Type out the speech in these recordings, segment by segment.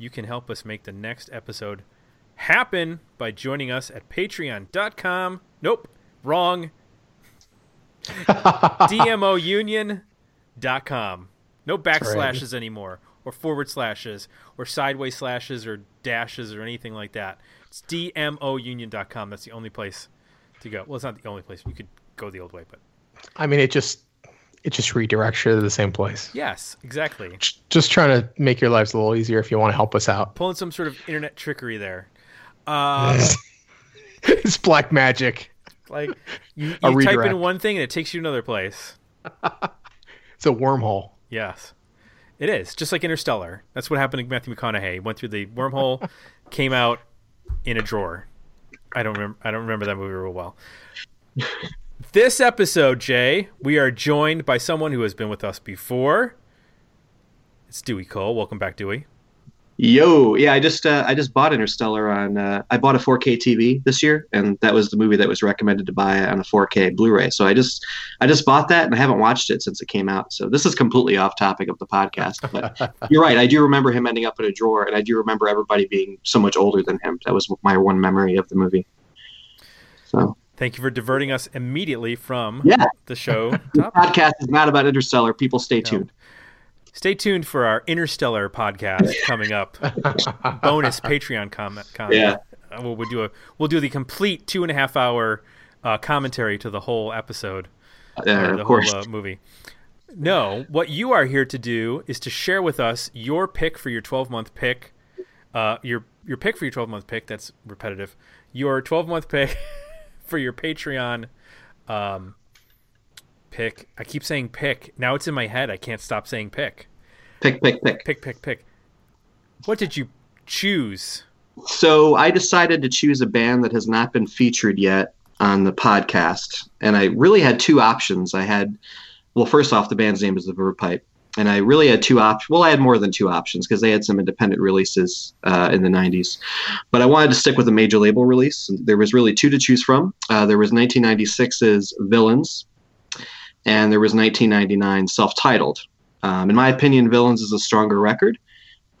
You can help us make the next episode happen by joining us at patreon.com. Nope, wrong. DMOunion.com. No backslashes anymore, or forward slashes, or sideways slashes, or dashes, or anything like that. It's DMOunion.com. That's the only place to go. Well, it's not the only place. You could go the old way, but I mean, it just it just redirects you to the same place. yes, exactly. Just trying to make your lives a little easier if you want to help us out. Pulling some sort of internet trickery there. Uh, it's black magic. like you, you type redirect. in one thing and it takes you to another place. It's a wormhole. Yes, it is just like Interstellar. That's what happened to Matthew McConaughey. He went through the wormhole, came out in a drawer. I don't remember. I don't remember that movie real well. This episode, Jay, we are joined by someone who has been with us before. It's Dewey Cole. Welcome back, Dewey. Yo, yeah, I just uh, I just bought Interstellar on uh, I bought a 4K TV this year, and that was the movie that was recommended to buy on a 4K Blu-ray. So I just I just bought that, and I haven't watched it since it came out. So this is completely off topic of the podcast, but you're right. I do remember him ending up in a drawer, and I do remember everybody being so much older than him. That was my one memory of the movie. So Thank you for diverting us immediately from yeah, the show. the podcast is not about Interstellar. People stay tuned. Stay tuned for our Interstellar podcast coming up. Bonus Patreon comment. comment. Yeah. Uh, We'll, we'll do a we'll do the complete two and a half hour uh, commentary to the whole episode, Uh, uh, the of course. whole uh, movie. No, what you are here to do is to share with us your pick for your 12 month pick. Uh, your your pick for your 12 month pick. That's repetitive. Your 12 month pick for your Patreon um, pick. I keep saying pick. Now it's in my head. I can't stop saying pick. pick, pick, pick. Pick, pick, pick. What did you choose? So I decided to choose a band that has not been featured yet on the podcast, and I really had two options. I had, well, first off, the band's name is the Verve Pipe, and I really had two options. Well, I had more than two options because they had some independent releases uh, in the '90s, but I wanted to stick with a major label release. There was really two to choose from. Uh, there was 1996's Villains, and there was 1999 self-titled. Um, in my opinion, Villains is a stronger record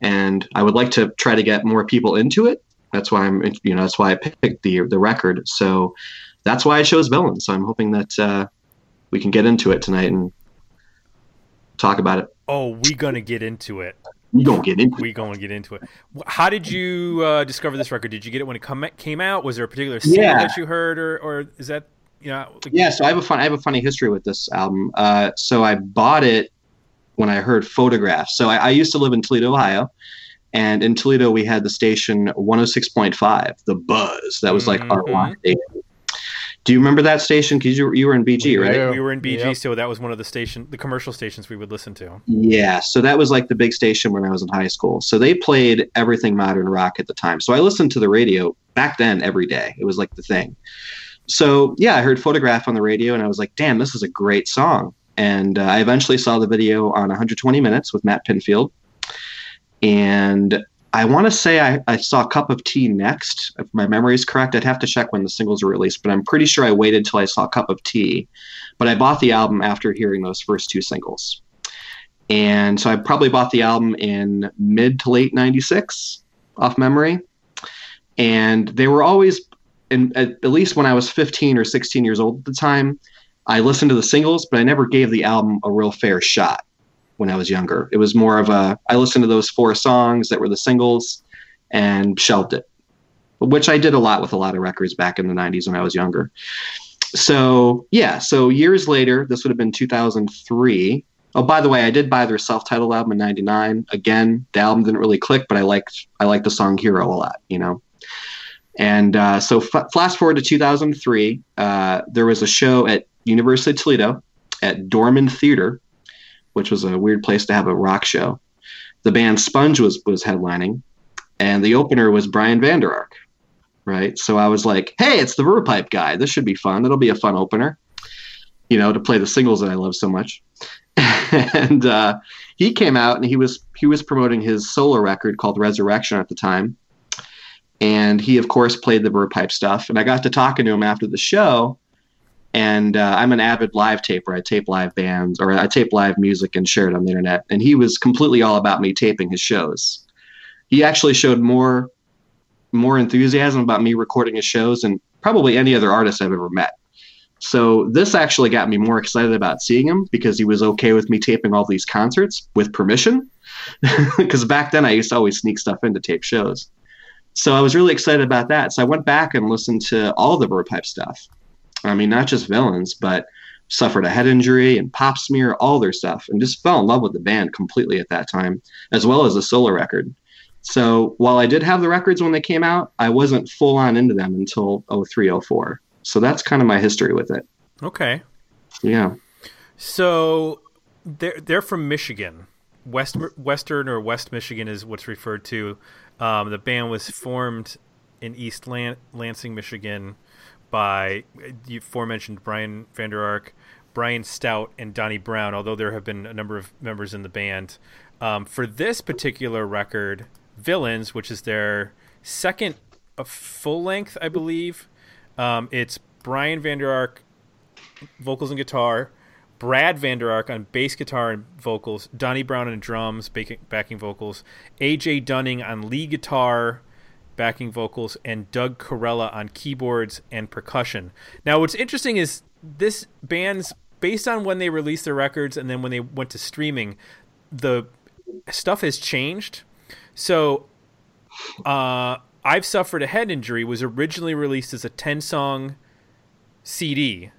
and I would like to try to get more people into it. That's why I'm, you know, that's why I picked the the record. So that's why I chose Villains. So I'm hoping that uh, we can get into it tonight and talk about it. Oh, we gonna get into it. We gonna get into it. We gonna get into it. How did you uh, discover this record? Did you get it when it come, came out? Was there a particular single Yeah. that you heard, or, or is that you know? like- Yeah, so I have a fun I have a funny history with this album. Uh, so I bought it when I heard Photographs. So I, I used to live in Toledo, Ohio, and in Toledo we had the station 106.5, the Buzz. That was like our Mhm. rock station. Do you remember that station? Because you, were- you were in BG, We right? do. We were in BG, Yep. so that was one of the station, the commercial stations we would listen to. Yeah, so that was like the big station when I was in high school. So they played everything modern rock at the time. So I listened to the radio back then every day. It was like the thing. So yeah, I heard Photograph on the radio and I was like, damn, this is a great song. And uh, I eventually saw the video on 120 Minutes with Matt Pinfield. And I want to say I, I saw Cup of Tea next. If my memory is correct, I'd have to check when the singles were released, but I'm pretty sure I waited till I saw Cup of Tea. But I bought the album after hearing those first two singles. And so I probably bought the album in mid to late 96 off memory. And they were always, in, at, at least when I was 15 or 16 years old at the time, I listened to the singles, but I never gave the album a real fair shot when I was younger. It was more of a, I listened to those four songs that were the singles and shelved it, which I did a lot with a lot of records back in the 90s when I was younger. So, yeah, so years later, this would have been 2003. Oh, by the way, I did buy their self-titled album in '99. Again, the album didn't really click, but I liked I liked the song "Hero" a lot, you know. And uh, so, f- flash forward to 2003, uh, there was a show at University of Toledo at Doermann Theater, which was a weird place to have a rock show. The band Sponge was was headlining, and the opener was Brian Vander Ark, right? So I was like, hey, it's the Verve Pipe guy. This should be fun. It'll be a fun opener, you know, to play the singles that I love so much. and uh, he came out and he was he was promoting his solo record called Resurrection at the time. And he, of course, played the Verve Pipe stuff. And I got to talking to him after the show. And uh, I'm an avid live taper. I tape live bands or I tape live music and share it on the internet. And he was completely all about me taping his shows. He actually showed more more enthusiasm about me recording his shows than probably any other artist I've ever met. So this actually got me more excited about seeing him because he was okay with me taping all these concerts with permission. Because back then I used to always sneak stuff in to tape shows. So I was really excited about that. So I went back and listened to all the Verve Pipe stuff. I mean, not just Villains, but suffered a head injury and Pop Smear, all their stuff, and just fell in love with the band completely at that time, as well as the solo record. So while I did have the records when they came out, I wasn't full on into them until 0304. So that's kind of my history with it. Okay. Yeah. So they're they're from Michigan, West Western or West Michigan is what's referred to. Um, the band was formed in East Lan- Lansing, Michigan, by the aforementioned Brian Vander Ark, Brian Stout, and Donnie Brown. Although there have been a number of members in the band, um, for this particular record, Villains, which is their second full length, I believe. Um, it's Brian Vander Ark, vocals and guitar, Brad Vander Ark on bass guitar and vocals, Donnie Brown on drums, backing vocals, AJ Dunning on lead guitar, backing vocals, and Doug Corella on keyboards and percussion. Now, what's interesting is this band's based on when they released their records and then when they went to streaming, the stuff has changed. So, uh, I've suffered a head injury was originally released as a 10 song CD.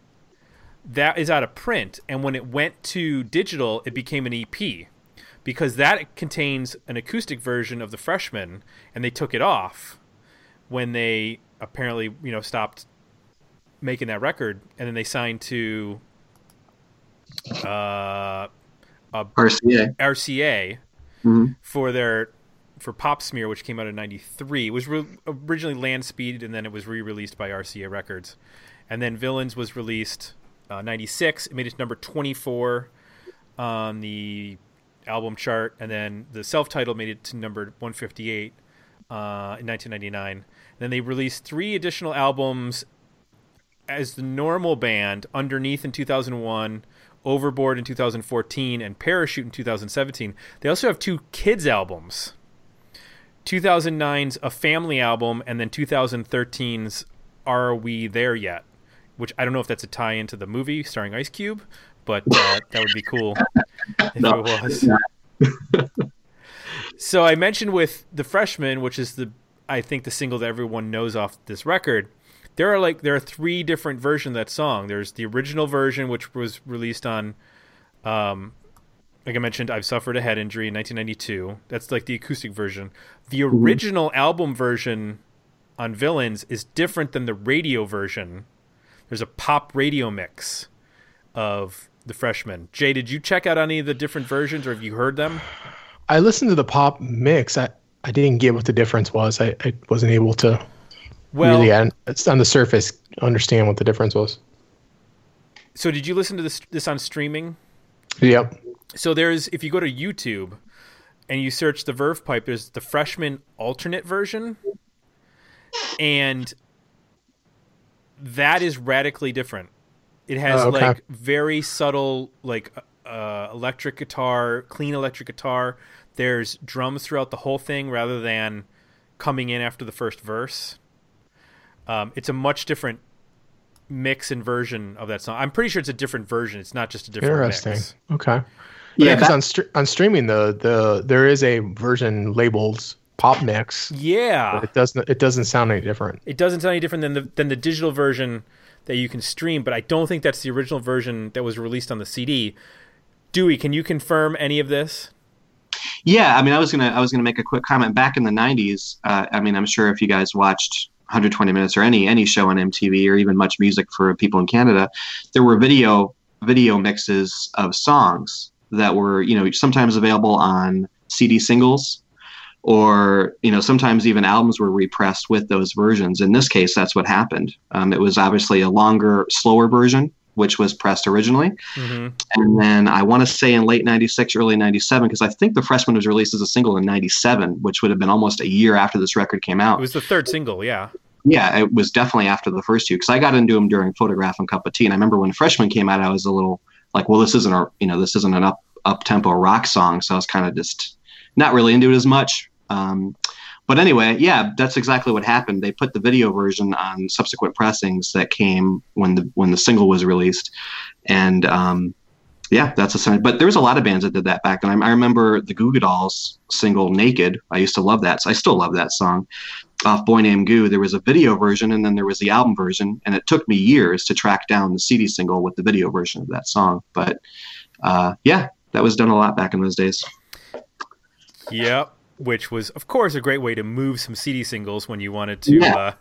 That is out of print. And when it went to digital, it became an EP because that contains an acoustic version of The Freshman. And they took it off when they apparently, you know, stopped making that record. And then they signed to uh, RCA. RCA mm-hmm. for their for Pop Smear, which came out in '93, was re- originally Land Speed, and then it was re-released by RCA Records. And then Villains was released '96. Uh, it made it number 24 on the album chart, and then the self-titled made it to number 158 uh, in 1999. then they released three additional albums as the normal band, Underneath in 2001. Overboard in 2014 and Parachute in 2017. They also have two kids albums 2009's A Family album, and then 2013's Are We There Yet? Which I don't know if that's a tie into the movie starring Ice Cube, but uh, that would be cool if no. it was. so I mentioned with The Freshman, which is the I think the single that everyone knows off this record. There are like there are three different versions of that song. There's the original version, which was released on um, like I mentioned, I've suffered a head injury in 1992. That's like the acoustic version. The mm-hmm. original mm-hmm. album version on Villains is different than the radio version. There's a pop radio mix of the freshman. Jay, did you check out any of the different versions or have you heard them? I listened to the pop mix. I, I didn't get what the difference was. I, I wasn't able to well, really, on, on the surface, understand what the difference was. So, did you listen to this, this on streaming? Yep. So there's if you go to YouTube and you search the Verve Pipe, there's the freshman alternate version, and that is radically different. It has oh, okay. like very subtle like uh, electric guitar, clean electric guitar. There's drums throughout the whole thing rather than coming in after the first verse. Um, it's a much different mix and version of that song. I'm pretty sure it's a different version. It's not just a different Interesting. Mix. Okay. Yeah, because on st- on streaming the the there is a version labeled pop mix. Yeah, it doesn't it doesn't sound any different. It doesn't sound any different than the than the digital version that you can stream, but I don't think that's the original version that was released on the CD. Dewey, can you confirm any of this? Yeah, I mean, I was gonna I was gonna make a quick comment. Back in the '90s, uh, I mean, I'm sure if you guys watched 120 Minutes or any any show on MTV or even Much Music for people in Canada, there were video video mixes of songs that were you know sometimes available on CD singles or you know sometimes even albums were repressed with those versions. In this case that's what happened. Um, it was obviously a longer slower version which was pressed originally. Mm-hmm. and then i want to say in late 96 early 97 because i think the freshman was released as a single in 97 which would have been almost a year after this record came out. It was the third single yeah. Yeah it was definitely after the first two because i got into them during photograph and cup of tea and i remember when freshman came out i was a little like well this isn't a you know this isn't an up up tempo rock song so i was kind of just not really into it as much um, but anyway, yeah, that's exactly what happened. They put the video version on subsequent pressings that came when the when the single was released, and um, yeah, that's a sign. But there was a lot of bands that did that back then. I, I remember the Goo Goo Dolls single "Naked." I used to love that. So I still love that song. Off Boy Named Goo, there was a video version, and then there was the album version, and it took me years to track down the CD single with the video version of that song. But uh, yeah, that was done a lot back in those days. Yep which was, of course, a great way to move some CD singles when you wanted to. Yeah, uh,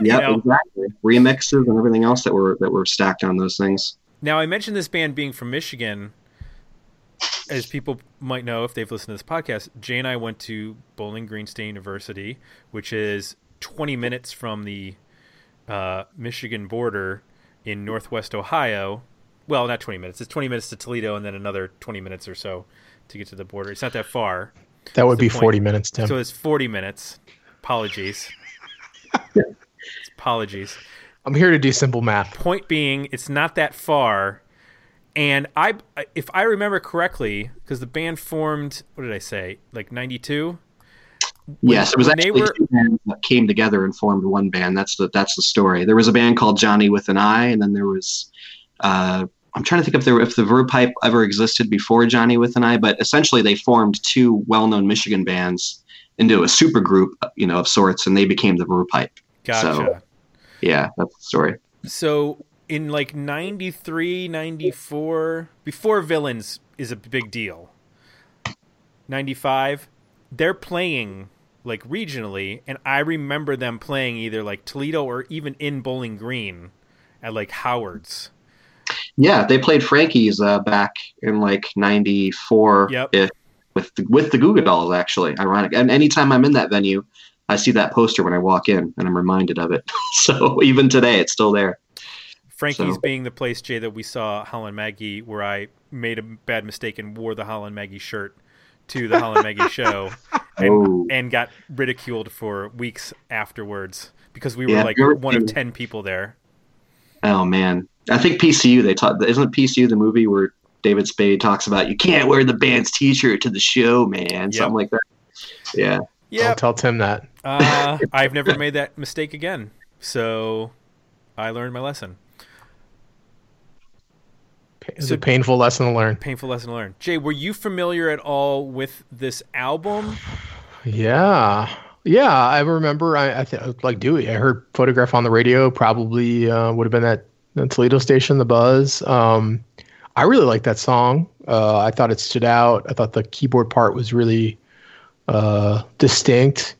yeah, you know. exactly. Remixes and everything else that were that were stacked on those things. Now, I mentioned this band being from Michigan. As people might know if they've listened to this podcast, Jay and I went to Bowling Green State University, which is 20 minutes from the uh, Michigan border in Northwest Ohio. Well, not 20 minutes. It's 20 minutes to Toledo and then another 20 minutes or so to get to the border. It's not that far. That would be point. 40 minutes, Tim. So it's 40 minutes. Apologies. Apologies. I'm here to do simple math. Point being, it's not that far. And I, if I remember correctly, because the band formed, what did I say, like 92? Yes, it was actually were... two bands that came together and formed one band. That's the that's the story. There was a band called Johnny with an Eye, and then there was uh, I'm trying to think if the if the Verve Pipe ever existed before Johnny with an Eye, but essentially they formed two well-known Michigan bands into a super group, you know, of sorts, and they became the Verve Pipe. Gotcha. So, yeah, that's the story. So in like 93, 94, before Villains is a big deal. 95, they're playing like regionally, and I remember them playing either like Toledo or even in Bowling Green at like Howard's. Yeah, they played Frankie's uh, back in like '94 yep. with the, with the Goo Goo Dolls. Actually, ironic. And anytime I'm in that venue, I see that poster when I walk in, and I'm reminded of it. so even today, it's still there. Frankie's so. being the place, Jay, that we saw Holland Maggie, where I made a bad mistake and wore the Holland Maggie shirt to the Holland Maggie show, and, oh. and got ridiculed for weeks afterwards because we were yeah, like one of ten people there. Oh man, I think PCU they talk. Isn't PCU the movie where David Spade talks about you can't wear the band's T-shirt to the show, man, yep. something like that. Yeah. Yeah. Tell Tim that. uh, I've never made that mistake again, so I learned my lesson. It's so, a painful lesson to learn. Painful lesson to learn. Jay, were you familiar at all with this album? Yeah. Yeah, I remember. I, I th- like Dewey. I heard "Photograph" on the radio. Probably uh, would have been that the Toledo station, The Buzz. Um, I really like that song. Uh, I thought it stood out. I thought the keyboard part was really uh, distinct.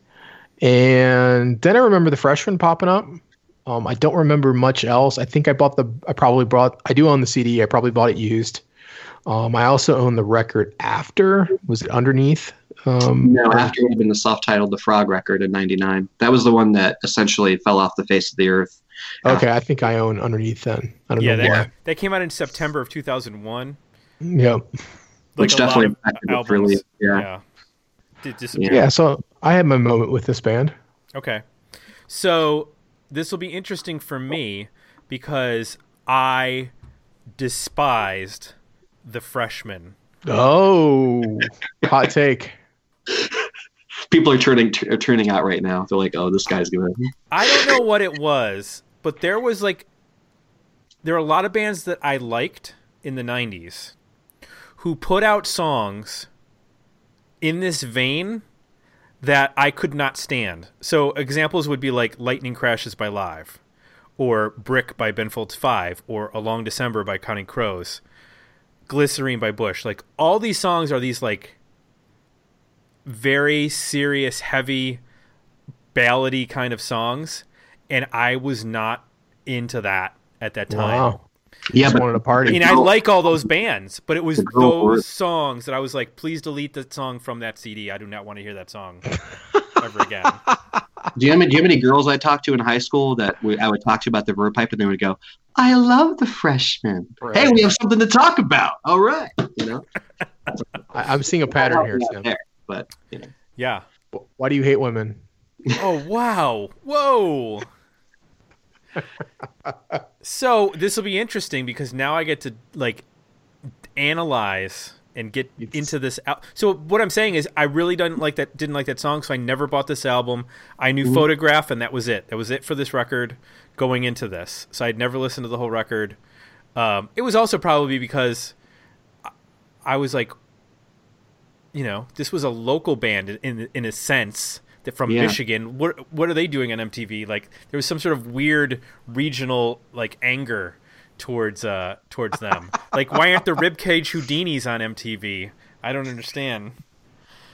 And then I remember the freshman popping up. Um, I don't remember much else. I think I bought the. I probably bought. I do own the CD. I probably bought it used. Um, I also own the record after. Was it underneath? Um, no, after would have been the self-titled "The Frog" record in '99. That was the one that essentially fell off the face of the earth Okay, I think I own underneath then. I don't yeah, know that, why. That came out in September of 2001. Yep. Like Which definitely albums, yeah. Yeah. yeah, so I had my moment with this band. Okay. So this will be interesting for me because I despised the freshman. Oh, hot take. People are turning t- are turning out right now. They're like, "Oh, this guy's gonna." I don't know what it was, but there was like there are a lot of bands that I liked in the 90s who put out songs in this vein that I could not stand. So examples would be like Lightning Crashes by Live or Brick by Ben Folds 5 or A Long December by Counting Crows, Glycerine by Bush. Like all these songs are these like very serious, heavy, ballady kind of songs and I was not into that at that time. Wow. Yeah, just but- wanted a party. I mean, I like all those bands, but it was The girl word. those songs that I was like, please delete the song from that CD. I do not want to hear that song ever again. Do you, have, any- do you have any girls I talked to in high school that we, I would talk to about the Verve Pipe and they would go, I love the freshmen. Right. Hey, we have something to talk about. All right. You know? I, I'm seeing a pattern here, Not Tim. there, but, you know. Yeah. Why do you hate women? Oh wow! Whoa! so this will be interesting because now I get to like analyze and get It's- into this. Al- so what I'm saying is, I really didn't like that. Didn't like that song, so I never bought this album. I knew Photograph, and that was it. That was it for this record going into this. So I'd never listened to the whole record. Um, it was also probably because I- I was like, you know, this was a local band in in, a sense that from Yeah. Michigan. What what are they doing on MTV? Like there was some sort of weird regional like anger towards uh towards them. like why aren't the Ribcage Houdinis on MTV? I don't understand.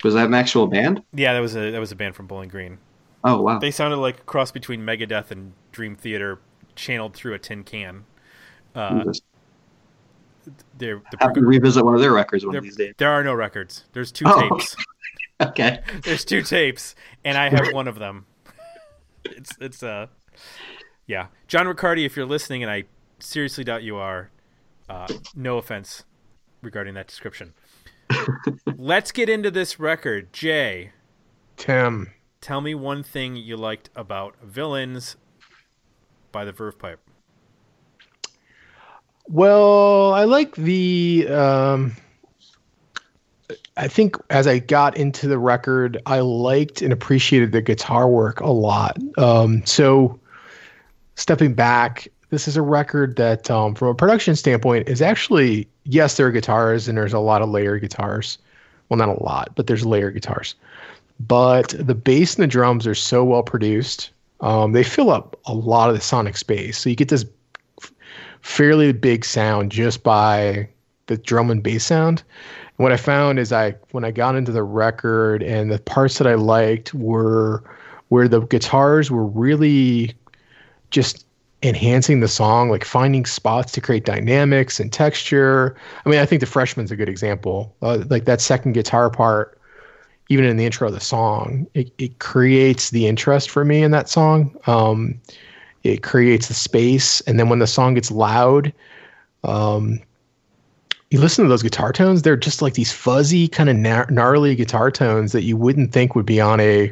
Was that an actual band? Yeah, that was a that was a band from Bowling Green. Oh, wow. They sounded like a cross between Megadeth and Dream Theater channeled through a tin can. Uh. They're, the have to revisit one of their records one there, of these days. there are no records. There's two Oh. tapes. Okay. There's two tapes, and I have one of them. It's it's uh, yeah, John Riccardi, if you're listening, and I seriously doubt you are, uh, no offense regarding that description. Let's get into this record, Jay. Tim. Tell me one thing you liked about Villains by the Verve Pipe. Well, I like the. Um, I think as I got into the record, I liked and appreciated the guitar work a lot. Um, so, stepping back, this is a record that, um, from a production standpoint, is actually yes, there are guitars and there's a lot of layer guitars. Well, not a lot, but there's layer guitars. But the bass and the drums are so well produced. Um, they fill up a lot of the sonic space. So you get this fairly big sound just by the drum and bass sound. What I found is I when I got into the record and the parts that I liked were where the guitars were really just enhancing the song, like finding spots to create dynamics and texture. I mean, I think the freshman's a good example. Uh, like that second guitar part, even in the intro of the song, it, it creates the interest for me in that song. Um, it creates the space and then when the song gets loud um you listen to those guitar tones they're just like these fuzzy kind of gnar- gnarly guitar tones that you wouldn't think would be on a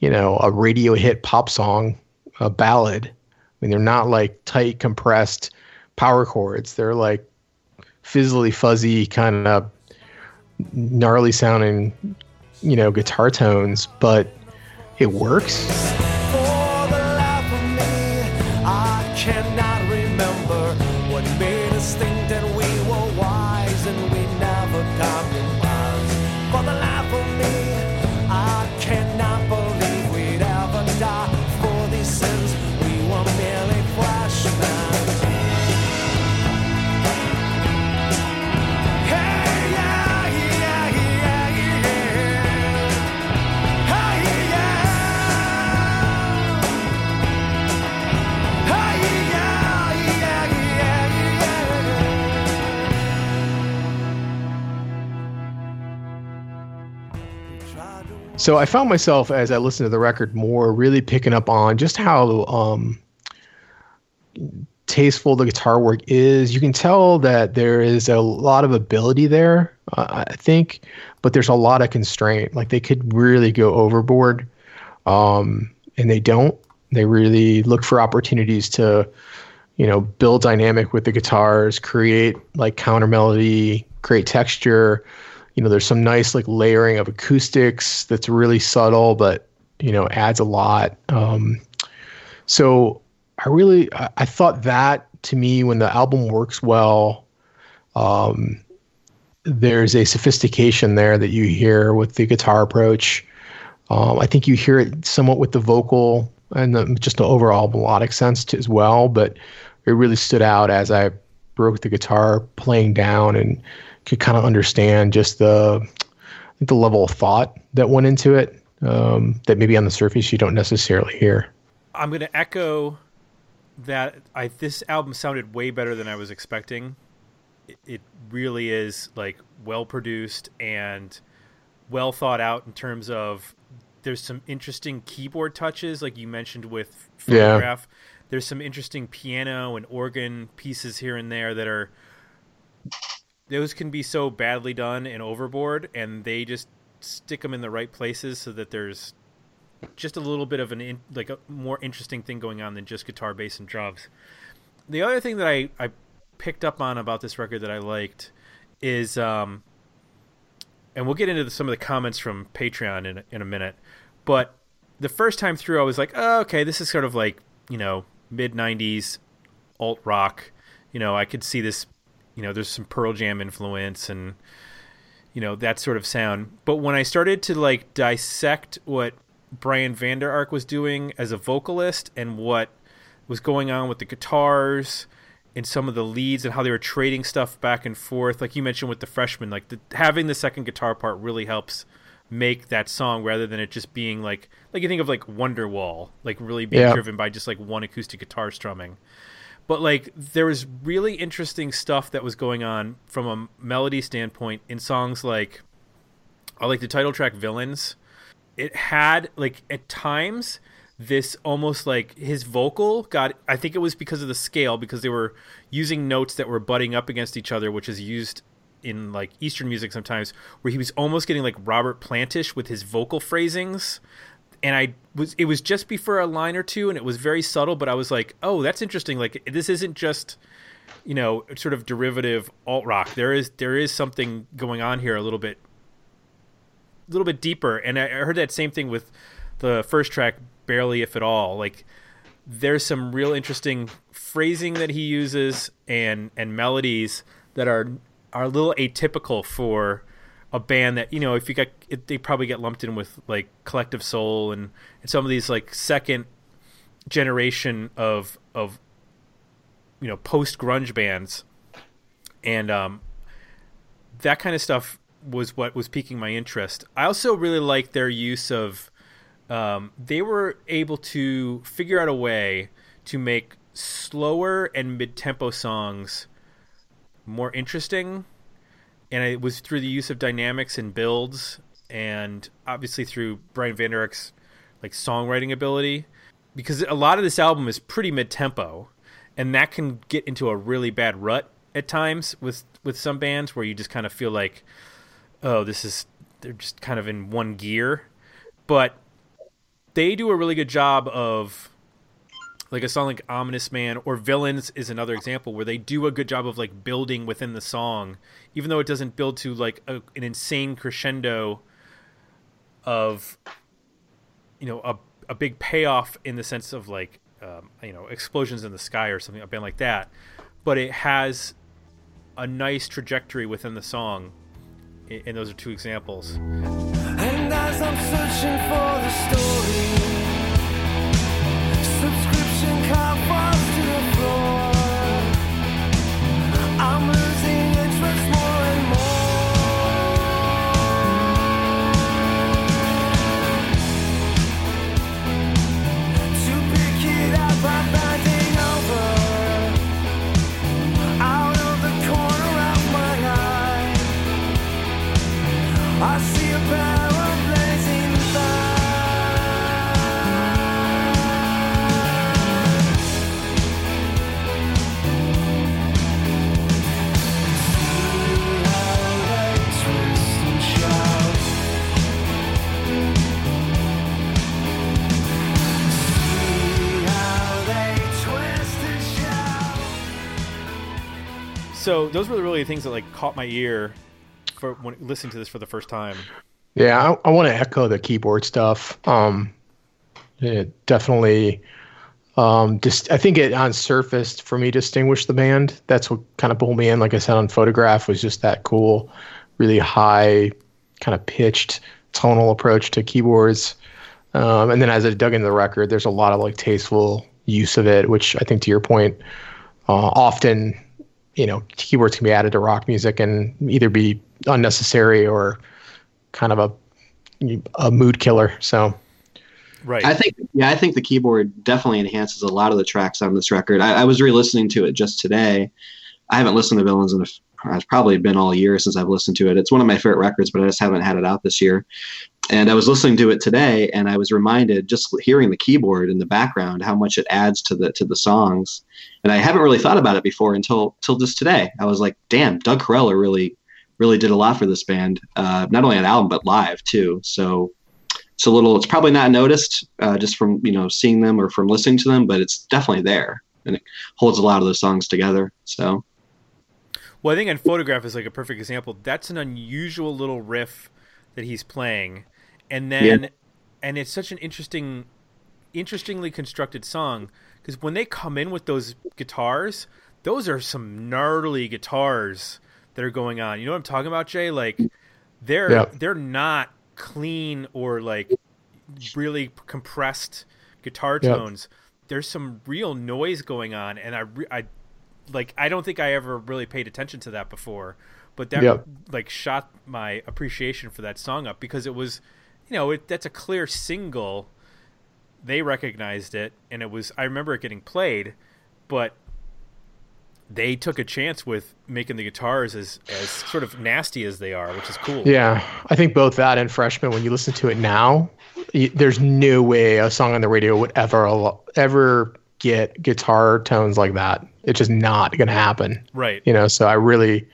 you know a radio hit pop song a ballad. I mean they're not like tight compressed power chords. They're like fizzly fuzzy kind of gnarly sounding you know guitar tones but it works So I found myself as I listened to the record more really picking up on just how um, tasteful the guitar work is. You can tell that there is a lot of ability there, uh, I think, but there's a lot of constraint. Like they could really go overboard, um, and they don't. They really look for opportunities to, you know, build dynamic with the guitars, create like counter melody, create texture you know there's some nice like layering of acoustics that's really subtle but you know adds a lot. Um, so i really I, I thought that to me when the album works well um, there's a sophistication there that you hear with the guitar approach. Um, i think you hear it somewhat with the vocal and the, just the overall melodic sense t- as well but it really stood out as i broke the guitar playing down and could kind of understand just the the level of thought that went into it um, that maybe on the surface you don't necessarily hear. I'm going to echo that I this album sounded way better than I was expecting. It, it really is like well produced and well thought out in terms of there's some interesting keyboard touches like you mentioned with Yeah. photograph. There's some interesting piano and organ pieces here and there that are those can be so badly done and overboard and they just stick them in the right places so that there's just a little bit of an in, like a more interesting thing going on than just guitar bass and drums. The other thing that i i picked up on about this record that i liked is um and we'll get into the, some of the comments from patreon in, in a minute but the first time through i was like oh, okay this is sort of like you know mid 90s alt rock. You know i could see this you know there's some pearl jam influence and you know that sort of sound but when i started to like dissect what brian vander ark was doing as a vocalist and what was going on with the guitars and some of the leads and how they were trading stuff back and forth like you mentioned with the freshman like the, having the second guitar part really helps make that song rather than it just being like like you think of like wonderwall like really being Yeah. driven by just like one acoustic guitar strumming but like there was really interesting stuff that was going on from a melody standpoint in songs like I like the title track Villains. It had like at times this almost like his vocal got I think it was because of the scale because they were using notes that were butting up against each other which is used in like eastern music sometimes where he was almost getting like Robert Plantish with his vocal phrasings and I was it was just before a line or two and it was very subtle but I was like oh that's interesting. Like this isn't just you know sort of derivative alt rock. There is there is something going on here a little bit a little bit deeper. And I heard that same thing with the first track barely if at all. Like there's some real interesting phrasing that he uses and and melodies that are are a little atypical for a band that you know if you got it, they probably get lumped in with like collective soul and, and some of these like second generation of of you know post grunge bands. And um that kind of stuff was what was piquing my interest. I also really like their use of um, they were able to figure out a way to make slower and mid-tempo songs more interesting and it was through the use of dynamics and builds and obviously through brian Ark's like songwriting ability. Because a lot of this album is pretty mid-tempo and that can get into a really bad rut at times with with some bands where you just kind of feel like oh this is they're just kind of in one gear. But they do a really good job of like a song like ominous man or villains is another example where they do a good job of like building within the song even though it doesn't build to like a, an insane crescendo of you know a, a big payoff in the sense of like um, you know explosions in the sky or something a band like that. But it has a nice trajectory within the song and those are two examples those were the really things that like caught my ear for when listening to this for the first time Yeah, I, I want to echo the keyboard stuff. Um, it definitely, um, just I think it on surface for me distinguished the band. That's what kind of pulled me in. Like I said on photograph, was just that cool, really high, kind of pitched tonal approach to keyboards. Um, and then as I dug into the record, there's a lot of like tasteful use of it, which I think to your point, uh, often, you know, keyboards can be added to rock music and either be unnecessary or kind of a a mood killer. So Right. I think, yeah, I think the keyboard definitely enhances a lot of the tracks on this record. I, I was re-listening to it just today. I haven't listened to Villains in a, it's probably been all year since I've listened to it. It's one of my favorite records, but I just haven't had it out this year. And I was listening to it today, and I was reminded just hearing the keyboard in the background how much it adds to the to the songs. And I haven't really thought about it before until until just today. I was like, damn, Doug Corella really really did a lot for this band, uh, not only on album but live too. So it's a little, it's probably not noticed uh, just from you know seeing them or from listening to them, but it's definitely there, and it holds a lot of those songs together. So Well, I think on Photograph is like a perfect example. That's an unusual little riff that he's playing, and then Yeah. and it's such an interesting, interestingly constructed song because when they come in with those guitars, those are some gnarly guitars that are going on. You know what I'm talking about, Jay? Like they're Yeah. they're not clean or like really compressed guitar tones. There's some real noise going on, and I, re- I like I don't think I ever really paid attention to that before, but that Yep. like shot my appreciation for that song up because it was, you know, it, that's a clear single. They recognized it, and it was. I remember it getting played, but they took a chance with making the guitars as as sort of nasty as they are, which is cool. Yeah, I think both that and Freshman. When you listen to it now, there's no way a song on the radio would ever ever get guitar tones like that. It's just not gonna happen. Right. You know, so I really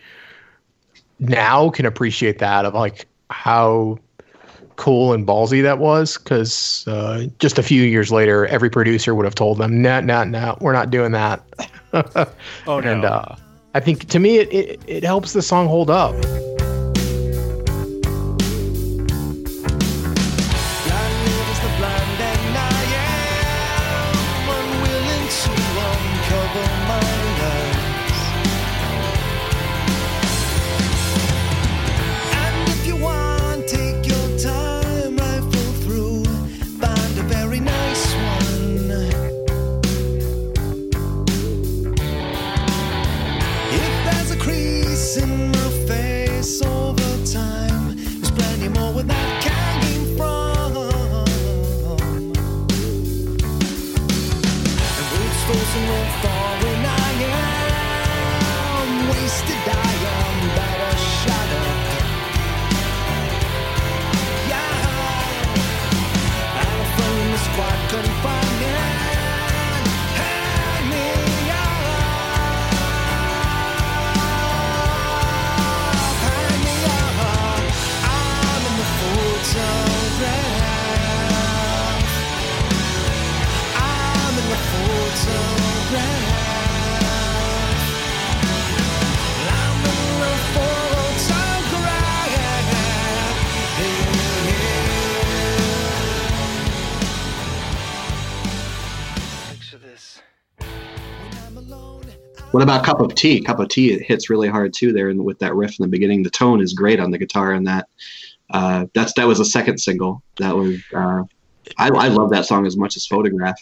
now can appreciate that of like how cool and ballsy that was because uh, just a few years later, every producer would have told them, "No, no, no, we're not doing that." Oh no. and uh, I think to me, it, it it helps the song hold up. Is quite what about Cup of Tea? Cup of Tea it hits really hard too there, and with that riff in the beginning, the tone is great on the guitar, and that uh, that's that was a second single. That was uh, I, I love that song as much as Photograph.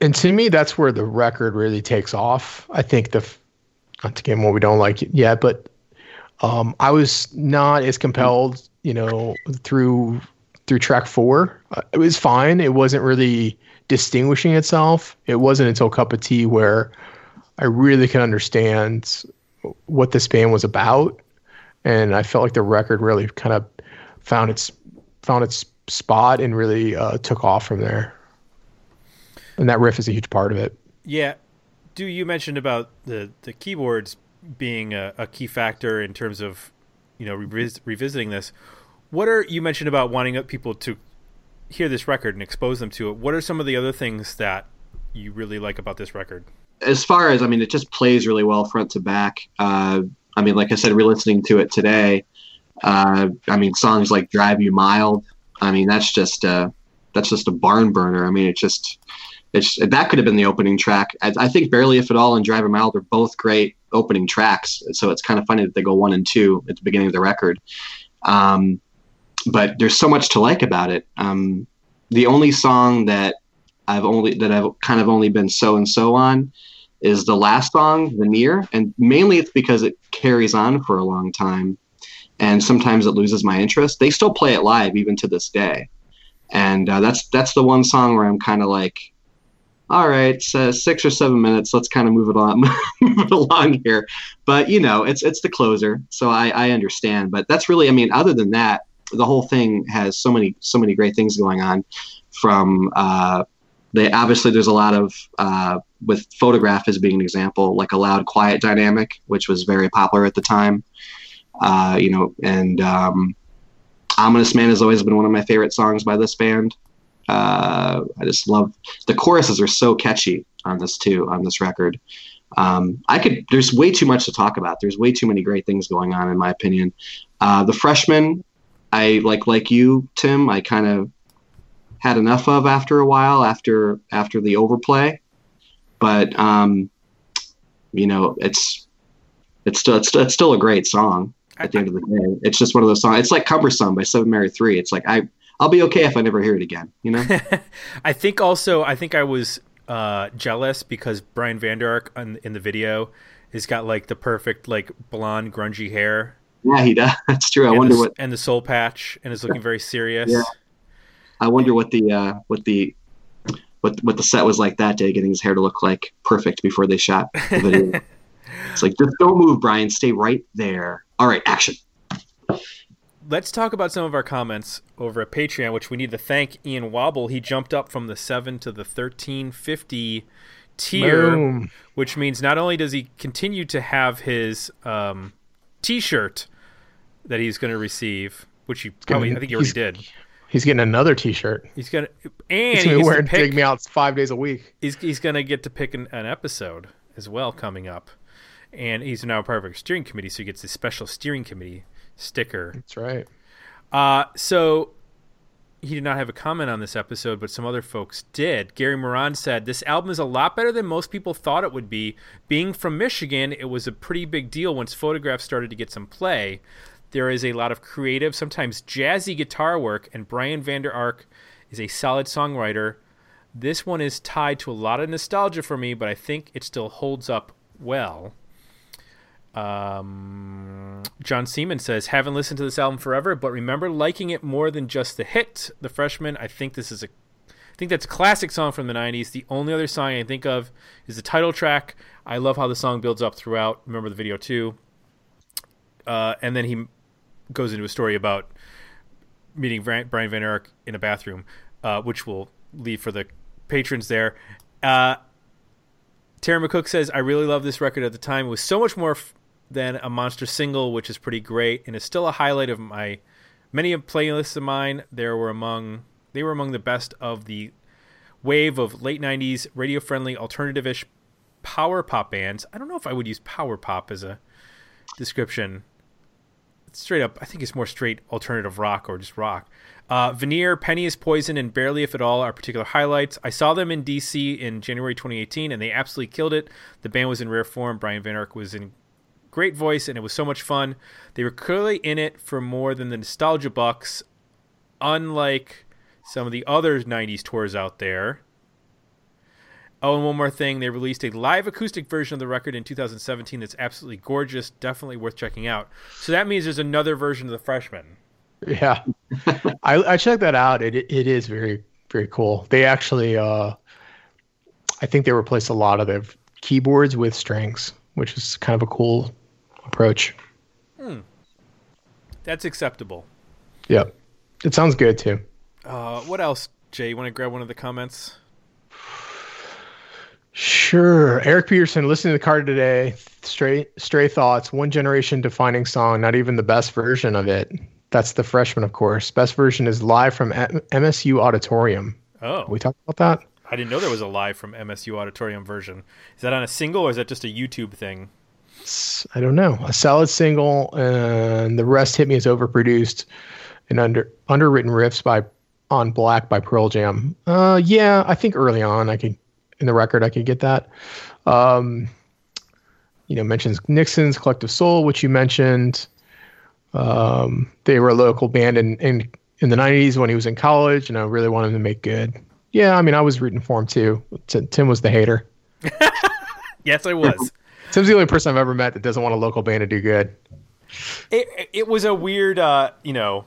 and to me that's where the record really takes off i think the not to get more we don't like it yet but um, i was not as compelled you know through through track four uh, it was fine it wasn't really distinguishing itself it wasn't until cup of tea where i really could understand what this band was about and i felt like the record really kind of found its found its spot and really uh, took off from there and that riff is a huge part of it. Yeah. Do you mentioned about the the keyboards being a, a key factor in terms of you know revis- revisiting this? What are you mentioned about wanting up people to hear this record and expose them to it? What are some of the other things that you really like about this record? As far as I mean, it just plays really well front to back. Uh, I mean, like I said, re-listening to it today. Uh, I mean, songs like "Drive You Mild." I mean, that's just uh, that's just a barn burner. I mean, it just it's that could have been the opening track. I, I think "Barely If at All" and "Drive You Mild" are both great opening tracks. So it's kind of funny that they go one and two at the beginning of the record. Um, but there's so much to like about it. Um, the only song that I've only that I've kind of only been so and so on is the last song, The Near, and mainly it's because it carries on for a long time, and sometimes it loses my interest. They still play it live even to this day, and uh, that's that's the one song where I'm kind of like, all right, so six or seven minutes, let's kind of move it on, move it along here. But you know, it's it's the closer, so I, I understand. But that's really, I mean, other than that, the whole thing has so many so many great things going on. From uh, they obviously there's a lot of uh, with photograph as being an example, like a loud quiet dynamic, which was very popular at the time. Uh, you know, and um, Ominous Man has always been one of my favorite songs by this band. Uh, I just love the choruses are so catchy on this too on this record. Um, I could. There's way too much to talk about. There's way too many great things going on, in my opinion. Uh, the freshman, I like like you, Tim. I kind of had enough of after a while after after the overplay, but um, you know it's it's still it's, it's still a great song at the end of the day. It's just one of those songs. It's like Cumbersome by Seven Mary Three. It's like I I'll be okay if I never hear it again. You know. I think also I think I was uh, jealous because Brian Vander Ark in, in the video has got like the perfect like blonde grungy hair. Yeah, he does. That's true. I and wonder the, what and the soul patch and is looking very serious. Yeah. I wonder what the uh, what the what what the set was like that day, getting his hair to look like perfect before they shot the video. it's like just don't move, Brian. Stay right there. All right, action. Let's talk about some of our comments over at Patreon, which we need to thank Ian Wobble. He jumped up from the seven to the thirteen fifty tier, Boom. which means not only does he continue to have his um, T-shirt that he's going to receive, which he probably I think he already did. He's getting another T-shirt. He's gonna and He's gonna be wearing pick- "Dig Me Out" five days a week. he's he's gonna get to pick an, an episode as well coming up, and he's now part of our steering committee, so he gets this special steering committee sticker. That's right. Uh, so he did not have a comment on this episode, but some other folks did. Gary Moran said this album is a lot better than most people thought it would be. Being from Michigan, it was a pretty big deal once photographs started to get some play. There is a lot of creative, sometimes jazzy guitar work, and Brian Vander Ark is a solid songwriter. This one is tied to a lot of nostalgia for me, but I think it still holds up well. Um, John Seaman says, haven't listened to this album forever, but remember liking it more than just the hit, The Freshman. I think this is a, I think that's a classic song from the '90s. The only other song I think of is the title track. I love how the song builds up throughout. Remember the video too. Uh, and then he goes into a story about meeting Brian Vander Ark in a bathroom, uh, which we'll leave for the patrons there. Uh, Tara McCook says, I really love this record at the time. It was so much more f- than a monster single, which is pretty great, and is still a highlight of my many playlists of mine. There were among they were among the best of the wave of late '90s radio friendly alternative-ish power pop bands. I don't know if I would use power pop as a description. Straight up, I think it's more straight alternative rock or just rock. Uh, Veneer, Penny is Poison, and Barely If At All are particular highlights. I saw them in DC in January 2018, and they absolutely killed it. The band was in rare form. Brian Vander Ark was in great voice, and it was so much fun. They were clearly in it for more than the nostalgia bucks, unlike some of the other 90s tours out there. Oh, and one more thing. They released a live acoustic version of the record in 2017 that's absolutely gorgeous. Definitely worth checking out. So that means there's another version of The Freshman. Yeah, I, I checked that out. It it is very very cool. They actually, uh, I think they replaced a lot of the keyboards with strings, which is kind of a cool approach. Hmm. That's acceptable. Yeah. it sounds good too. Uh, what else, Jay? You want to grab one of the comments? Sure. Eric Peterson, listening to the card today, stray stray thoughts, one generation defining song, not even the best version of it. That's the freshman, of course. Best version is live from M- MSU Auditorium. Oh, We talked about that. I didn't know there was a live from MSU Auditorium version. Is that on a single or is that just a YouTube thing? I don't know. A solid single, and the rest hit me as overproduced and under underwritten riffs by on Black by Pearl Jam. Uh, yeah, I think early on I could in the record I could get that. Um, you know, mentions Nixon's Collective Soul, which you mentioned. Um, they were a local band in, in in the '90s when he was in college, and I really wanted him to make good. Yeah, I mean, I was rooting for him too. T- Tim was the hater. Yes, I was. Tim's the only person I've ever met that doesn't want a local band to do good. it, it was a weird, uh, you know,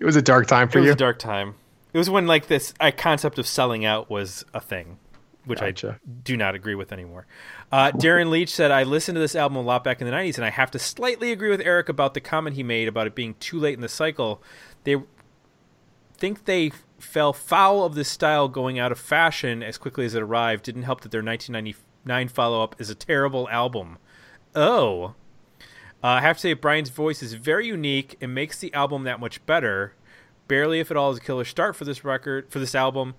It was a dark time for it for was you. a dark time. It was when like this uh, concept of selling out was a thing, which I do not agree with anymore. Uh, Darren Leach said, I listened to this album a lot back in the 90s, and I have to slightly agree with Eric about the comment he made about it being too late in the cycle. They think they fell foul of this style going out of fashion as quickly as it arrived. Didn't help that their 1999 follow up is a terrible album. Oh. Uh, I have to say, Brian's voice is very unique and makes the album that much better. Barely, if at all, is a killer start for this record, for this album.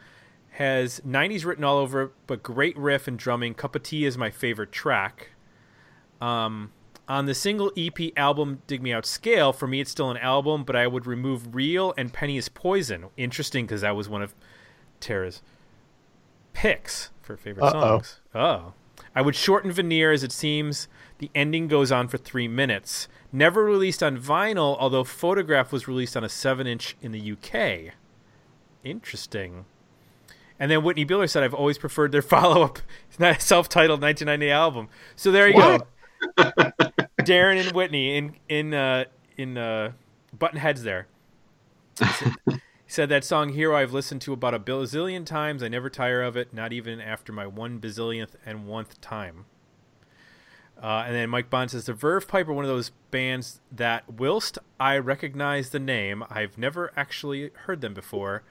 Has 90s written all over it, but great riff and drumming. Cup of Tea is my favorite track. Um, on the single EP album Dig Me Out scale, for me it's still an album, but I would remove Real and Penny is Poison. Interesting because that was one of Tara's picks for favorite Uh-oh. songs. Oh. I would shorten Veneer as it seems the ending goes on for three minutes. Never released on vinyl, although Photograph was released on a 7 inch in the UK. Interesting. And then Whitney Bueller said, I've always preferred their follow up, self titled 1990 album. So there you What? go. Darren and Whitney in in uh, in uh, button heads there. He said, he said that song "Hero" I've listened to about a bazillion times. I never tire of it, not even after my one bazillionth and one time. Uh, and then Mike Bond says the Verve Pipe are one of those bands that, whilst I recognize the name, I've never actually heard them before.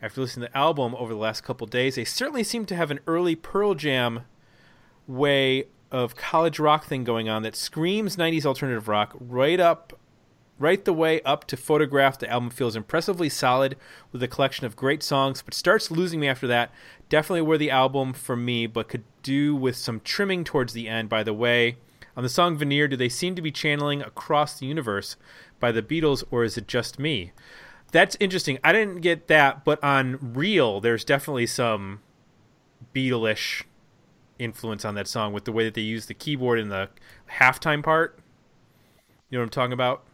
After listening to the album over the last couple days, they certainly seem to have an early Pearl Jam way of college rock thing going on that screams 90s alternative rock right up right the way up to photograph. The album feels impressively solid with a collection of great songs but starts losing me after that. Definitely worthy album for me but could do with some trimming towards the end. By the way on the song veneer do they seem to be channeling across the universe by the beatles or is it just me that's interesting i didn't get that but on real there's definitely some beatleish influence on that song with the way that they use the keyboard in the halftime part. You know what I'm talking about?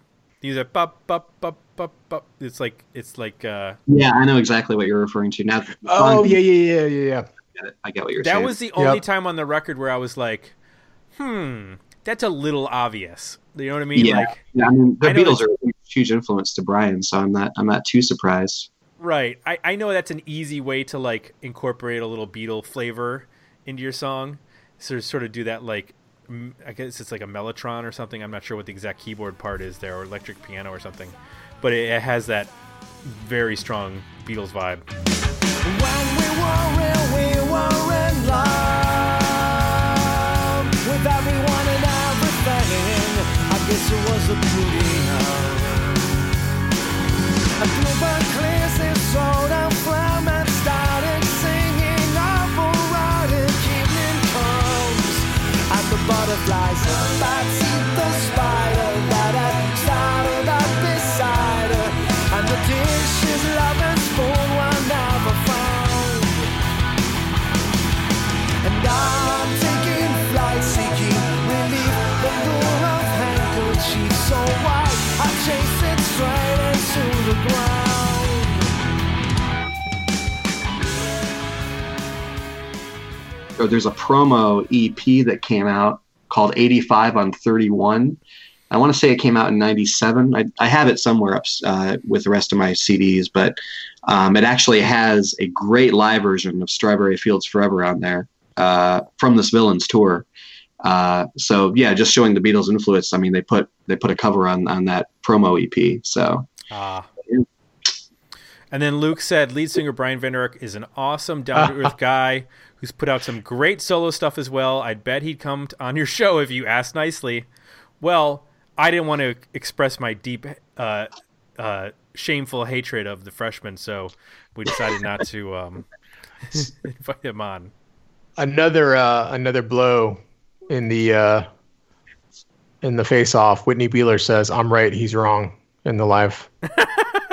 They use that bop bop bop bop bop. It's like it's like uh Yeah, I know exactly what you're referring to now. Oh yeah, yeah, yeah, yeah, yeah. I get. I get what you're that saying. That was the only Yep. time on the record where I was like, hmm, that's a little obvious. You know what I mean? Yeah. Like Yeah, I mean, the I Beatles are a huge- huge influence to Brian, so I'm not I'm not too surprised. Right. I, I know that's an easy way to like incorporate a little Beatle flavor into your song. So sort of do that like I guess it's like a mellotron or something. I'm not sure what the exact keyboard part is there or electric piano or something. But it, it has that very strong Beatles vibe. When we were in, we were in love with everyone and everything. I guess it was a good butterflies the spider that had started up beside her. And the dishes, were never found. And I'm there's a promo EP that came out called 85 on 31. I want to say it came out in 97. I, I have it somewhere up uh, with the rest of my CDs, but um, it actually has a great live version of Strawberry Fields Forever on there uh, from this Villains tour. Uh, so yeah, just showing the Beatles' influence. I mean, they put they put a cover on on that promo EP. So Ah. And then Luke said lead singer Brian Van is an awesome, down to earth guy who's put out some great solo stuff as well. I'd bet he'd come on your show if you asked nicely. Well, I didn't want to express my deep, uh, uh, shameful hatred of the freshman, so we decided not to um, invite him on. Another uh, another blow in the uh, in the face off. Whitney Beeler says, "I'm right, he's wrong." In the live,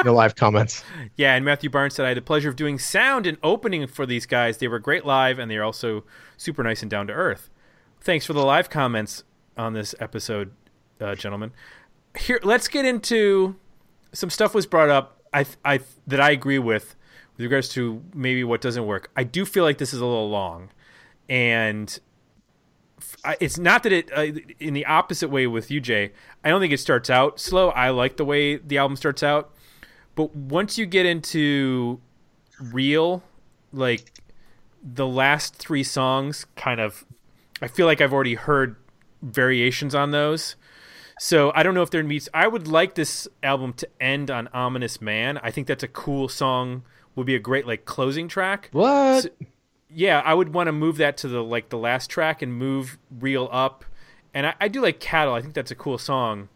the live comments. Yeah, and Matthew Barnes said I had the pleasure of doing sound and opening for these guys. They were great live, and they're also super nice and down to earth. Thanks for the live comments on this episode, uh, gentlemen. Here, let's get into some stuff was brought up. I, I that I agree with with regards to maybe what doesn't work. I do feel like this is a little long, and it's not that it uh, in the opposite way with you, Jay. I don't think it starts out slow. I like the way the album starts out, but once you get into real, like the last three songs, kind of, I feel like I've already heard variations on those. So I don't know if there meets. I would like this album to end on "Ominous Man." I think that's a cool song. Would be a great like closing track. What? So- yeah, I would want to move that to the like the last track and move "Real" up. And I, I do like "Cattle." I think that's a cool song.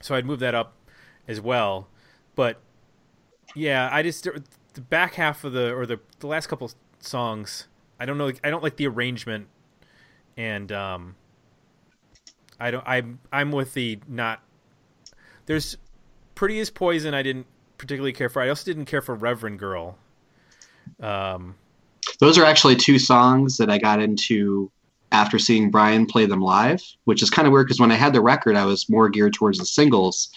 So I'd move that up as well. But yeah, I just the back half of the or the the last couple songs. I don't know. I don't like the arrangement, and um, I don't. I'm I'm with the not. There's pretty poison. I didn't particularly care for. I also didn't care for Reverend Girl. Um, Those are actually two songs that I got into after seeing Brian play them live, which is kind of weird because when I had the record, I was more geared towards the singles.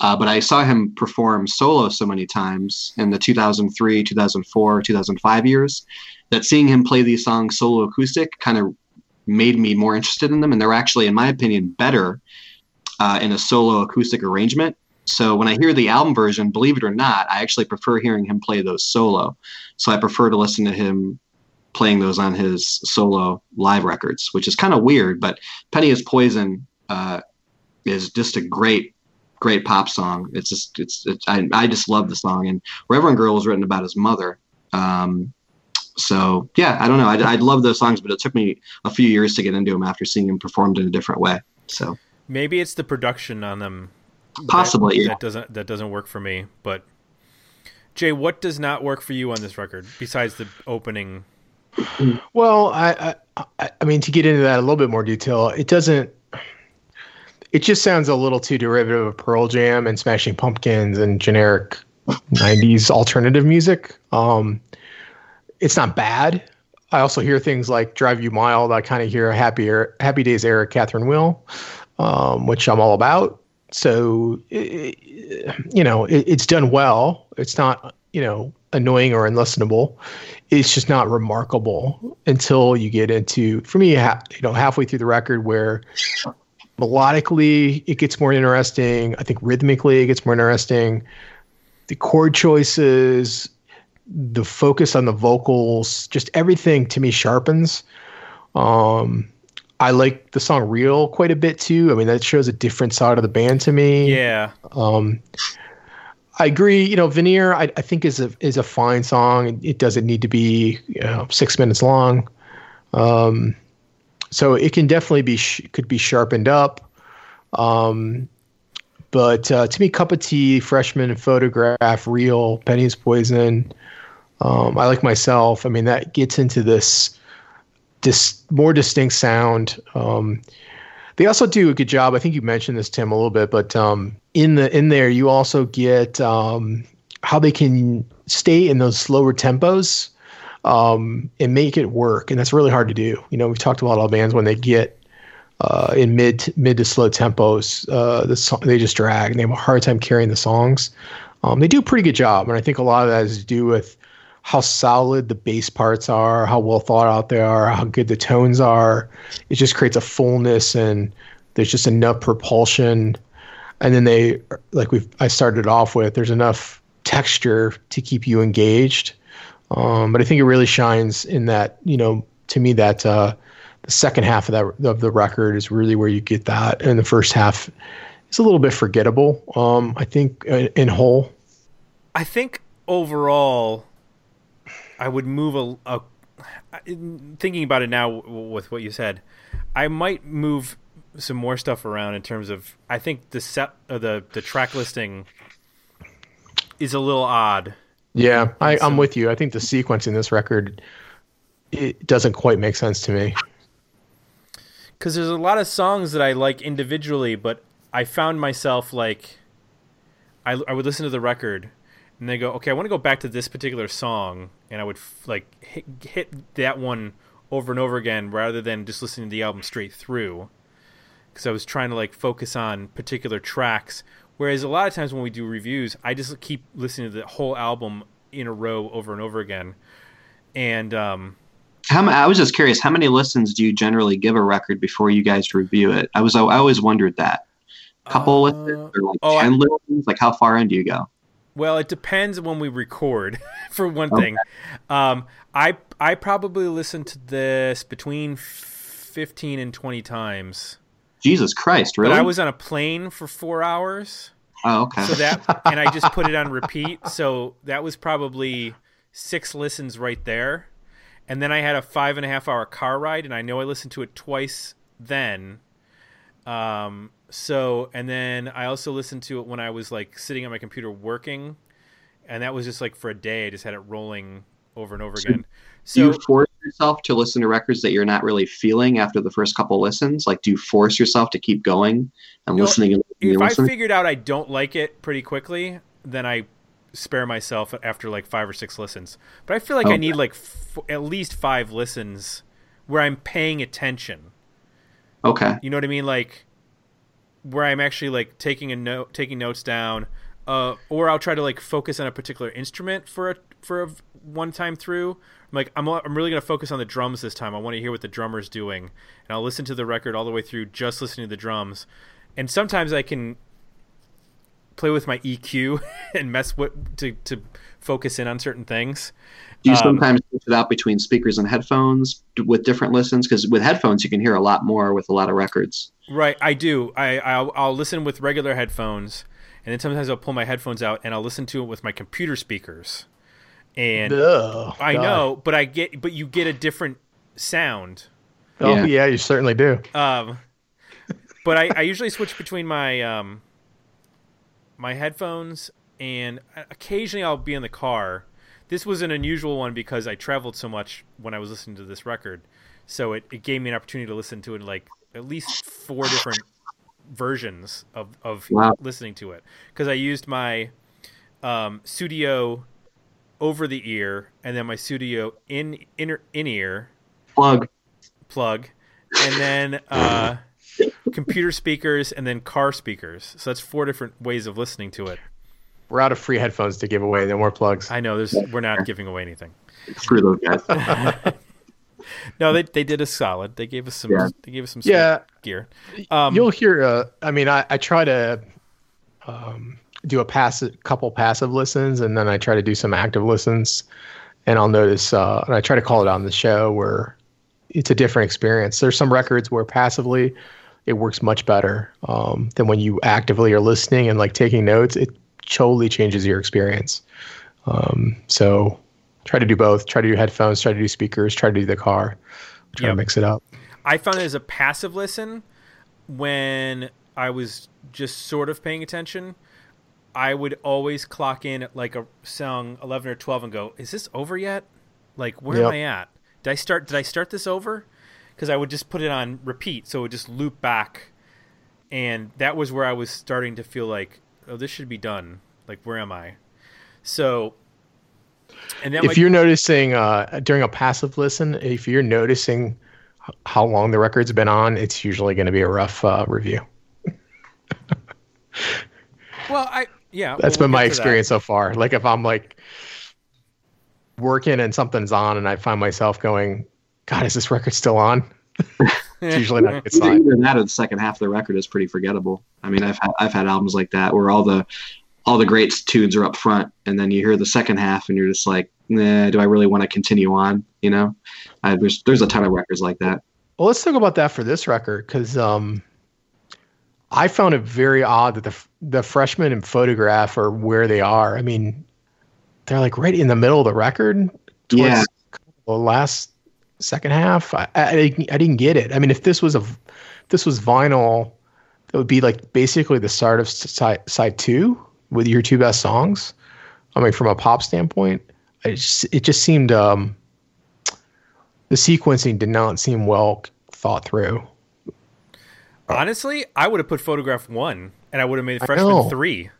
Uh, but I saw him perform solo so many times in the 2003, 2004, 2005 years that seeing him play these songs solo acoustic kind of made me more interested in them. And they're actually, in my opinion, better uh, in a solo acoustic arrangement. So when I hear the album version, believe it or not, I actually prefer hearing him play those solo. So I prefer to listen to him playing those on his solo live records, which is kind of weird. But Penny is Poison uh, is just a great, great pop song. It's just, it's, it's I, I just love the song. And Reverend Girl was written about his mother. Um, so yeah, I don't know. I, I love those songs, but it took me a few years to get into them after seeing him performed in a different way. So maybe it's the production on them. that- Possibly, yeah. that doesn't that doesn't work for me. But Jay, what does not work for you on this record besides the opening? Well, I, I, I- I mean, to get into that a little bit more detail, it doesn't. It just sounds a little too derivative of Pearl Jam and Smashing Pumpkins and generic '90s alternative music. Um, it's not bad. I also hear things like "Drive You Mild." I kind of hear a happy Era- Happy Days era Catherine Wheel, um, which I'm all about. So, i- i- you know, it, it's done well. It's not, you know, annoying or unlistenable it's just not remarkable until you get into for me ha- you know halfway through the record where melodically it gets more interesting. I think rhythmically it gets more interesting. The chord choices the focus on the vocals just everything to me sharpens. Um i like the song real quite a bit too. I mean that shows a different side of the band to me. Yeah, um, I agree. You know, Veneer, I, I think is a is a fine song. It doesn't need to be you know, six minutes long, um, so it can definitely be sh- could be sharpened up. Um, but uh, to me, cup of tea, freshman, photograph, real, penny's poison. Um, I like myself. I mean, that gets into this dis- more distinct sound. Um, they also do a good job. I think you mentioned this, Tim, a little bit, but um, in the in there, you also get um, how they can stay in those slower tempos um, and make it work, and that's really hard to do. You know, we've talked about all bands when they get uh, in mid mid to slow tempos, uh, the song, they just drag and they have a hard time carrying the songs. Um, they do a pretty good job, and I think a lot of that is to do with how solid the bass parts are, how well thought out they are, how good the tones are. It just creates a fullness and there's just enough propulsion. And then they, like we I started off with, there's enough texture to keep you engaged. Um, but I think it really shines in that, you know, to me that uh, the second half of that of the record is really where you get that, and the first half is a little bit forgettable. Um, I think uh, in whole. I think overall, I would move a, a. Thinking about it now with what you said, I might move some more stuff around in terms of. I think the set, uh, the the track listing is a little odd. Yeah, I, I'm with you. I think the sequence in this record it doesn't quite make sense to me. because there's a lot of songs that I like individually, but I found myself like, I, I would listen to the record, and they go, okay, I want to go back to this particular song, and I would f- like hit, hit that one over and over again rather than just listening to the album straight through, because I was trying to like focus on particular tracks. Whereas a lot of times when we do reviews, I just keep listening to the whole album in a row over and over again, and um, How ma- I was just curious, how many listens do you generally give a record before you guys review it? I was I always wondered that. A couple Uh, listens or like oh, I- ten listens? Like how far in do you go? Well, it depends when we record, for one thing. Um, I I probably listen to this between fifteen and twenty times. Jesus Christ, really? But I was on a plane for four hours, oh, okay. so that and I just put it on repeat. So that was probably six listens right there. And then I had a five and a half hour car ride, and I know I listened to it twice then. Um, so and then I also listened to it when I was like sitting on my computer working, and that was just like for a day. I just had it rolling over and over again. So you force yourself to listen to records that you're not really feeling after the first couple listens? Like, do you force yourself to keep going and No, listening and if I listening? figured out I don't like it pretty quickly, then I spare myself after like five or six listens. But I feel like I need like f- at least five listens where I'm paying attention. okay. You know what I mean? Like where I'm actually like taking a note, taking notes down, uh, or I'll try to like focus on a particular instrument for a for a one time through. I'm like I'm I'm really gonna focus on the drums this time. I want to hear what the drummer's doing, and I'll listen to the record all the way through, just listening to the drums. And sometimes I can play with my EQ and mess with to to focus in on certain things. Do you Um, sometimes switch it out between speakers and headphones with different listens? Because with headphones, you can hear a lot more with a lot of records. Right, I do. I I'll, I'll listen with regular headphones, and then sometimes I'll pull my headphones out and I'll listen to it with my computer speakers. And Ugh, I God. know, but I get, but you get a different sound. Oh Yeah. yeah. you certainly do. Um, but I, I usually switch between my um, my headphones and occasionally I'll be in the car. This was an unusual one because I traveled so much when I was listening to this record, so it, it gave me an opportunity to listen to it like at least four different versions of of Wow. listening to it because I used my um, studio over the ear and then my studio in inner in ear Plug. plug, and then uh, computer speakers, and then car speakers. So that's four different ways of listening to it. We're out of free headphones to give away. No more plugs. I know there's we're not giving away anything. Screw those guys. No, they they did us solid. They gave us some. Yeah. They gave us some Yeah, gear. Um, you'll hear. Uh, I mean, I, I try to um, do a passive, couple passive listens, and then I try to do some active listens. And I'll notice, uh, and I try to call it on the show where it's a different experience. There's some records where passively it works much better um, than when you actively are listening and like taking notes. It totally changes your experience. Um, so try to do both. Try to do headphones. Try to do speakers. Try to do the car. Try Yep. to mix it up. I found it as a passive listen when I was just sort of paying attention. I would always clock in at like a song eleven or twelve and go, "Is this over yet? Like, where Yep. am I at? Did I start? Did I start this over?" Because I would just put it on repeat, so it would just loop back, and that was where I was starting to feel like, "Oh, this should be done. Like, where am I?" So, and then if you're noticing uh, during a passive listen, if you're noticing how long the record's been on, it's usually going to be a rough uh, review. well, I yeah, That's we'll been my get that. experience so far. Like if I'm like working and something's on, and I find myself going, "God, is this record still on?" it's usually not a good sign. either that or the second half of the record is pretty forgettable. I mean, I've had, I've had albums like that where all the all the great tunes are up front, and then you hear the second half, and you're just like, Nah, do I really want to continue on? You know, I, there's there's a ton of records like that. Well, let's talk about that for this record because um, I found it very odd that the f- the freshman and photograph are where they are. I mean, they're like right in the middle of the record. towards Yeah. The last second half, I, I, I didn't- get it. I mean, if this was a if this was vinyl, it would be like basically the start of side side two with your two best songs. I mean, from a pop standpoint, it just, it just seemed um, the sequencing did not seem well thought through. Honestly, I would have put photograph one, and I would have made freshman know. three.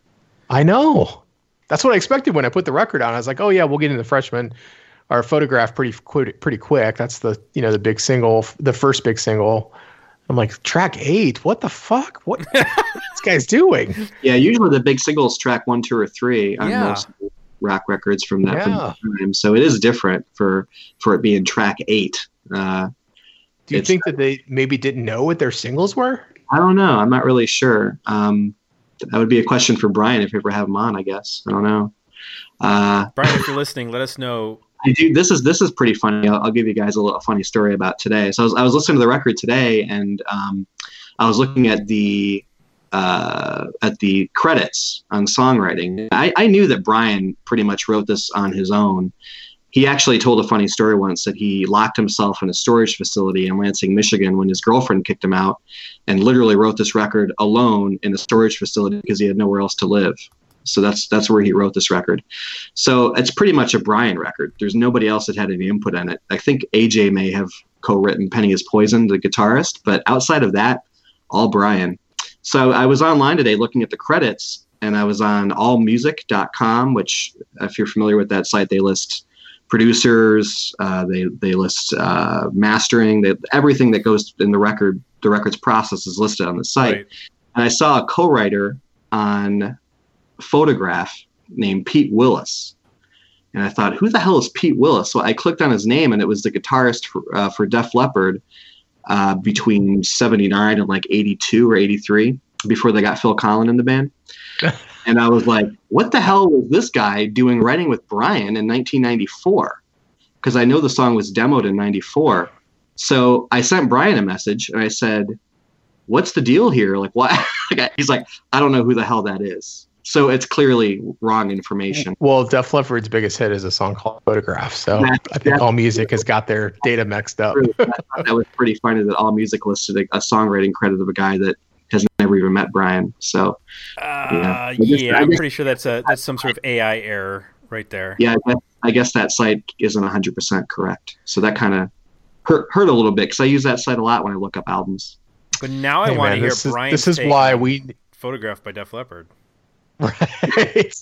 I know. That's what I expected when I put the record on. I was like, oh yeah, we'll get into freshman our photograph pretty quick, pretty quick. That's the you know the big single, the first big single. I'm like track eight. What the fuck? What this guy's doing? Yeah, usually the big singles track one, two, or three on Yeah. most rock records from that, Yeah. that time. So it is different for for it being track eight. Uh, Do you It's- think that they maybe didn't know what their singles were? I don't know. I'm not really sure. Um, that would be a question for Brian if you ever have him on. I guess I don't know. Uh, Brian, if you're listening, let us know. I do. This is this is pretty funny. I'll, I'll give you guys a little a funny story about today. So I was, I was listening to the record today, and um, I was looking at the uh, at the credits on songwriting. I, I knew that Brian pretty much wrote this on his own. He actually told a funny story once that he locked himself in a storage facility in Lansing, Michigan, when his girlfriend kicked him out, and literally wrote this record alone in a storage facility because he had nowhere else to live. So that's that's where he wrote this record. So it's pretty much a Brian record. There's nobody else that had any input in it. I think AJ may have co-written "Penny Is Poison," the guitarist, but outside of that, all Brian. So I was online today looking at the credits, and I was on AllMusic.com, which, if you're familiar with that site, they list producers, uh, they they list uh, mastering, they, everything that goes in the record. The record's process is listed on the site. Right. And I saw a co-writer on photograph named Pete Willis. And I thought, who the hell is Pete Willis? So I clicked on his name, and it was the guitarist for, uh, for Def Leppard uh, between 79 and like 82 or 83 before they got Phil Collen in the band. and I was like, what the hell was this guy doing writing with Brian in 1994? Because I know the song was demoed in 94. So I sent Brian a message and I said, what's the deal here? Like, why? He's like, I don't know who the hell that is. So it's clearly wrong information. Well, Def Leppard's biggest hit is a song called Photograph. So That's- I think All Music has got their data mixed up. That was pretty funny that All Music listed a, a songwriting credit of a guy that has never even met Brian. So Uh, I yeah, guess- I I'm guess- pretty sure that's a that's some sort of AI error right there. yeah, I guess, I guess that site isn't 100% correct. So that kind of hurt, hurt a little bit because I use that site a lot when I look up albums. But now I Hey, want to hear this is, Brian. this is why we photographed by Def Leppard. right.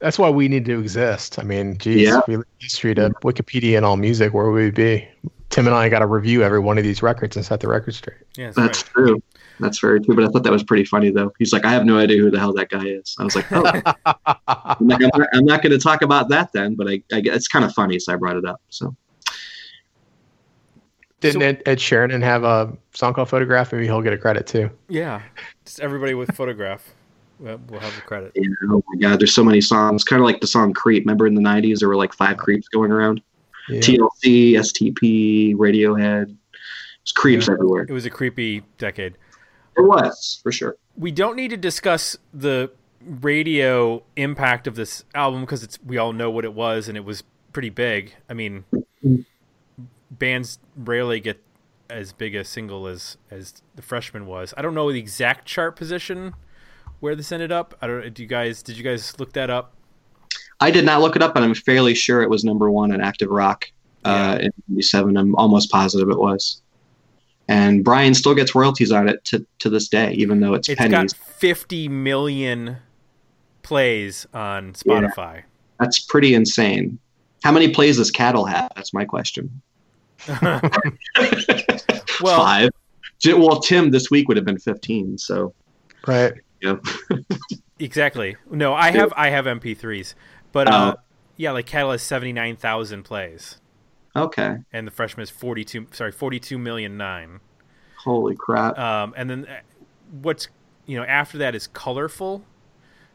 That's why we need to exist. I mean, geez, Yeah. we leave history to Wikipedia and all music. Where would we be? Tim and I got to review every one of these records and set the record straight. Yeah, that's That's right. true. That's very true. But I thought that was pretty funny, though. He's like, I have no idea who the hell that guy is. I was like, oh, I'm, like, I'm not, not going to talk about that then. But I, I, it's kind of funny, so I brought it up. So Didn't So- Ed, Ed Sheeran have a song called Photograph? Maybe he'll get a credit too. Yeah, just everybody with photograph will will have the credit. yeah, oh my god, there's so many songs. Kind of like the song "Creep." Remember in the '90s, there were like five creeps going around. Yeah. TLC, STP, Radiohead. There's creeps everywhere. It was a creepy decade. It was for sure. We don't need to discuss the radio impact of this album because it's we all know what it was and it was pretty big. I mean, bands rarely get as big a single as as the freshman was. I don't know the exact chart position where this ended up. I don't. Do you guys? Did you guys look that up? I did not look it up, but I'm fairly sure it was number one in active rock uh, in '97. I'm almost positive it was. And Brian still gets royalties on it to, to this day, even though it's, It's pennies. got 50 million plays on Spotify. That's pretty insane. How many plays does Cattle have? That's my question. Well, Five. Well, Tim this week would have been 15. So Right. yeah, exactly. No, I have I have MP3s, but uh, Oh. yeah, like Cattle has 79,000 plays, okay. and the freshman is 42. Sorry, 42 million nine. Holy crap! Um, and then uh, what's you know after that is Colorful,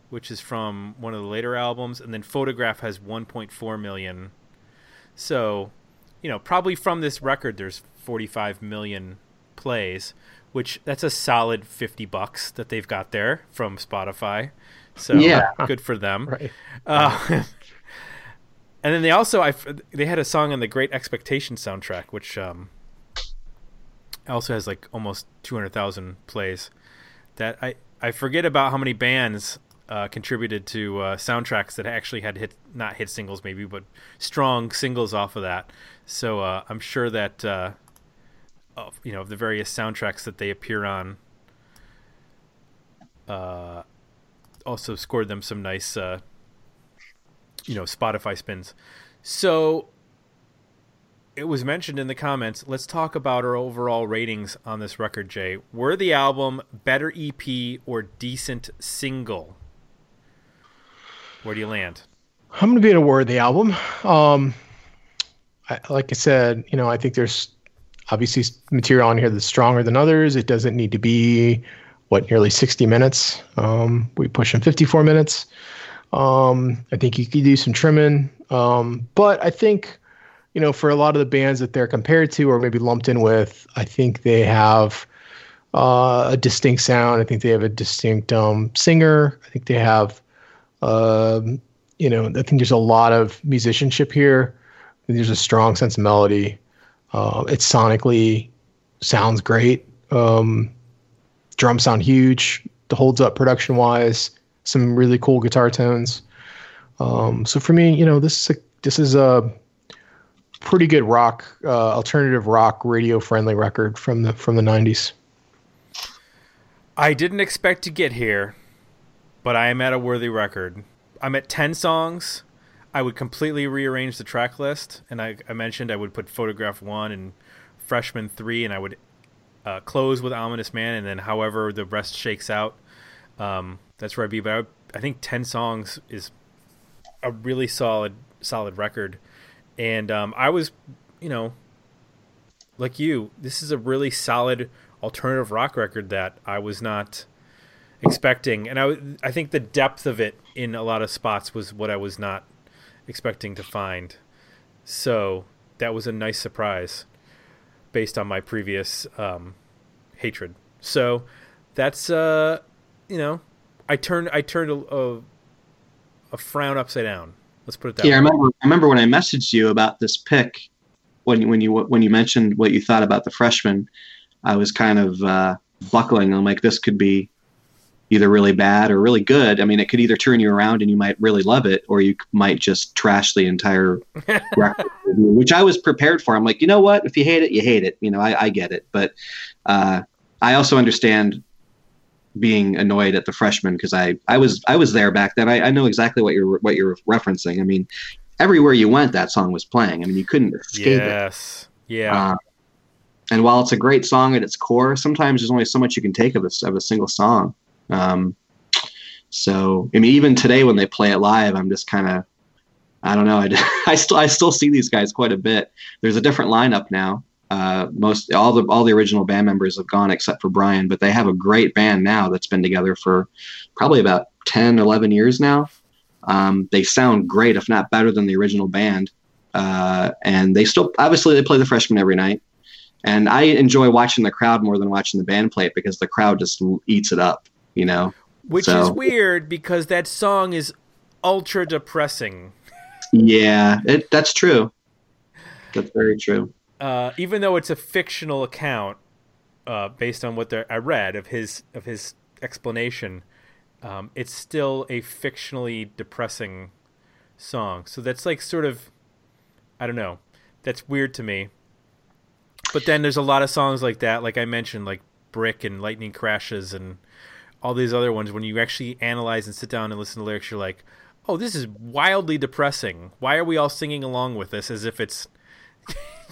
which is from one of the later albums, and then Photograph has 1.4 million. So, you know, probably from this record, there's 45 million plays, which that's a solid 50 bucks that they've got there from Spotify. So Yeah. good for them. Right. Uh, and then they also I they had a song on the Great Expectation soundtrack, which um, also has like almost two hundred thousand plays. That I I forget about how many bands uh, contributed to uh, soundtracks that actually had hit not hit singles maybe, but strong singles off of that. So uh, I'm sure that uh, of, you know the various soundtracks that they appear on. Uh, also scored them some nice, uh, you know, Spotify spins. So it was mentioned in the comments. Let's talk about our overall ratings on this record, Jay. Were the album better EP or decent single? Where do you land? I'm going to be in a word the album. Um, I, like I said, you know, I think there's obviously material on here that's stronger than others. It doesn't need to be what nearly 60 minutes. Um, we pushing 54 minutes. Um, I think you could do some trimming, um, but I think you know for a lot of the bands that they're compared to or maybe lumped in with, I think they have uh, a distinct sound. I think they have a distinct um, singer. I think they have, um, you know, I think there's a lot of musicianship here. There's a strong sense of melody. Uh, it sonically sounds great. Um, drums sound huge. Holds up production wise. Some really cool guitar tones. Um, so for me, you know, this is a, this is a pretty good rock, uh, alternative rock, radio friendly record from the from the '90s. I didn't expect to get here, but I am at a worthy record. I'm at 10 songs. I would completely rearrange the track list, and I, I mentioned I would put Photograph 1 and Freshman 3, and I would uh, close with Ominous Man, and then however the rest shakes out, um, that's where I'd be. But I, would, I think 10 songs is a really solid solid record. And um, I was, you know, like you, this is a really solid alternative rock record that I was not expecting, and I I think the depth of it in a lot of spots was what I was not expecting to find. So that was a nice surprise, based on my previous um, hatred. So that's uh, you know, I turned I turned a, a, a frown upside down. Let's put it that Yeah, I way. remember. I remember when I messaged you about this pick, when you- when you when you mentioned what you thought about the freshman, I was kind of uh, buckling. I'm like, this could be either really bad or really good. I mean, it could either turn you around and you might really love it, or you might just trash the entire record, which I was prepared for. I'm like, you know what? If you hate it, you hate it. You know, I, I get it, but uh, I also understand being annoyed at the freshman because I, I was I was there back then. I, I know exactly what you're what you're referencing. I mean, everywhere you went, that song was playing. I mean, you couldn't escape it. Yes. Yeah. Uh, and while it's a great song at its core, sometimes there's only so much you can take of a, of a single song. Um, so, I mean, even today when they play it live, I'm just kind of, I don't know. I, I still I still see these guys quite a bit. There's a different lineup now. Uh, most all the all the original band members have gone except for Brian, but they have a great band now that's been together for probably about 10, 11 years now. Um, they sound great, if not better than the original band. Uh, and they still obviously they play the freshmen every night. And I enjoy watching the crowd more than watching the band play it because the crowd just eats it up, you know. Which so- is weird because that song is ultra depressing. Yeah, it, that's true. That's very true. Uh, even though it's a fictional account uh, based on what I read of his of his explanation, um, it's still a fictionally depressing song. So that's like sort of, I don't know, that's weird to me. But then there's a lot of songs like that, like I mentioned, like Brick and Lightning Crashes and all these other ones. When you actually analyze and sit down and listen to lyrics, you're like, oh, this is wildly depressing. Why are we all singing along with this as if it's,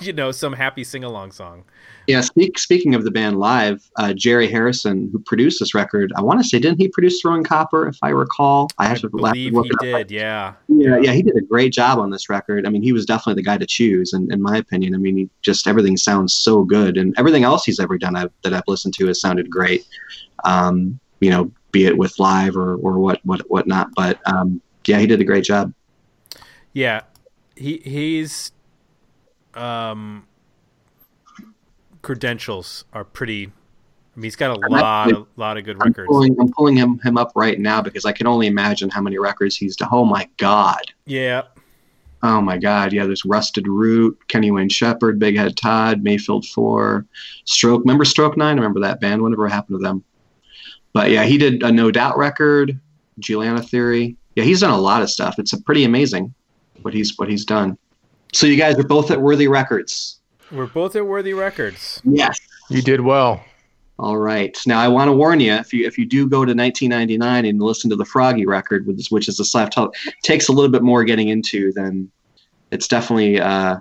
you know, some happy sing along song? Yeah. Speak, speaking of the band live, uh, Jerry Harrison, who produced this record, I want to say, didn't he produce Throwing Copper? If I recall, I I have to believe he did. Yeah. Yeah, yeah, he did a great job on this record. I mean, he was definitely the guy to choose, in, in my opinion. I mean, he just everything sounds so good, and everything else he's ever done I've, that I've listened to has sounded great. Um, you know, be it with live or or what what whatnot. But um, yeah, he did a great job. Yeah, he he's um credentials are pretty. I mean, he's got a I'm lot actually- of lot of good I'm records. pulling, I'm pulling him him up right now because I can only imagine how many records he's done. Oh my god. Yeah, Oh my God! Yeah, there's Rusted Root, Kenny Wayne Shepherd, Big Head Todd, Mayfield Four, Stroke. Remember Stroke Nine? Remember that band. Whatever happened to them? But yeah, he did a No Doubt record, Juliana Theory. Yeah, he's done a lot of stuff. It's a pretty amazing what he's what he's done. So you guys are both at Worthy Records. we're both at Worthy Records. Yes. You did well. All right. Now I want to warn you if you if you do go to 1999 and listen to the Froggy record, which is, which is the self takes a little bit more getting into than it's definitely uh,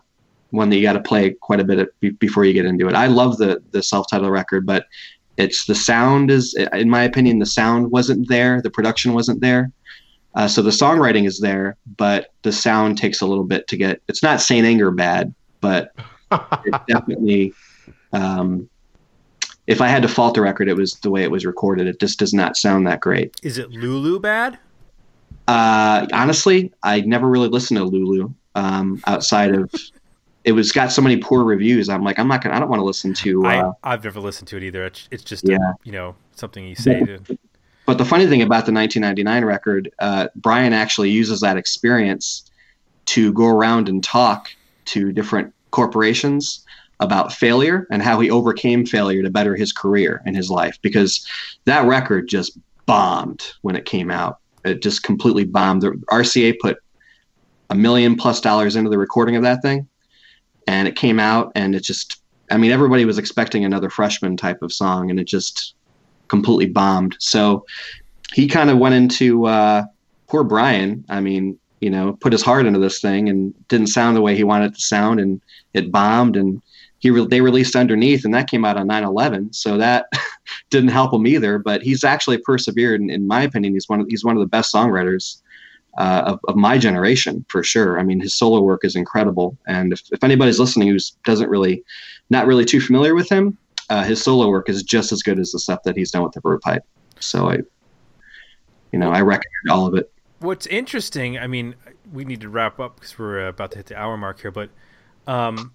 one that you got to play quite a bit of, be- before you get into it. I love the the self-titled record, but it's the sound is in my opinion the sound wasn't there, the production wasn't there. Uh, so the songwriting is there, but the sound takes a little bit to get. It's not Saint Anger bad, but it definitely um, if I had to fault the record, it was the way it was recorded. It just does not sound that great. Is it Lulu bad? Uh, honestly, I never really listened to Lulu um, outside of it was got so many poor reviews. I'm like, I'm not gonna. I don't want to listen to. Uh, I, I've never listened to it either. It's, it's just Yeah. a, you know something you say to. But the funny thing about the 1999 record, uh, Brian actually uses that experience to go around and talk to different corporations about failure and how he overcame failure to better his career and his life. Because that record just bombed when it came out. It just completely bombed. The RCA put a million plus dollars into the recording of that thing, and it came out, and it just. I mean, everybody was expecting another freshman type of song, and it just completely bombed. So he kind of went into uh, poor Brian. I mean, you know, put his heart into this thing and didn't sound the way he wanted it to sound, and it bombed. And he re- they released Underneath, and that came out on 9/11, so that didn't help him either. But he's actually persevered, and in my opinion, he's one of he's one of the best songwriters. Uh, of, of my generation for sure. I mean, his solo work is incredible, and if, if anybody's listening who doesn't really, not really too familiar with him, uh, his solo work is just as good as the stuff that he's done with the Verve Pipe. So I, you know, I recommend all of it. What's interesting, I mean, we need to wrap up because we're about to hit the hour mark here, but, um,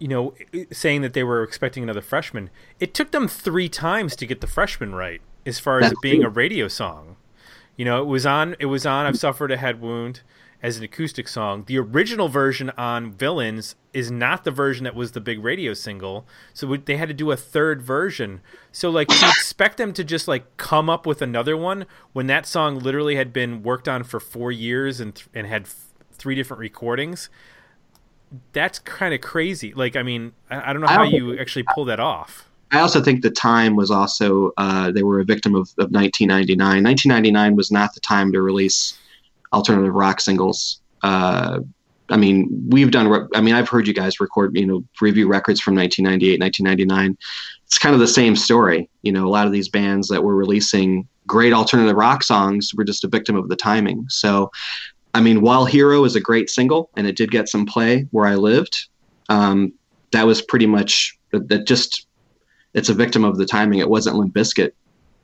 you know, saying that they were expecting another freshman, it took them three times to get the freshman right as far as That's it being true. a radio song. You know, it was on. It was on. I've suffered a head wound as an acoustic song. The original version on Villains is not the version that was the big radio single. So we, they had to do a third version. So like to expect them to just like come up with another one when that song literally had been worked on for four years and th- and had f- three different recordings. That's kind of crazy. Like, I mean, I, I don't know I how don't you actually pull that off. I also think the time was also uh, they were a victim of, of 1999. 1999 was not the time to release alternative rock singles. Uh, I mean, we've done. re- I mean, I've heard you guys record, you know, review records from 1998, 1999. It's kind of the same story. You know, a lot of these bands that were releasing great alternative rock songs were just a victim of the timing. So, I mean, while Hero is a great single and it did get some play where I lived, um, that was pretty much that just it's a victim of the timing. It wasn't Limp Bizkit,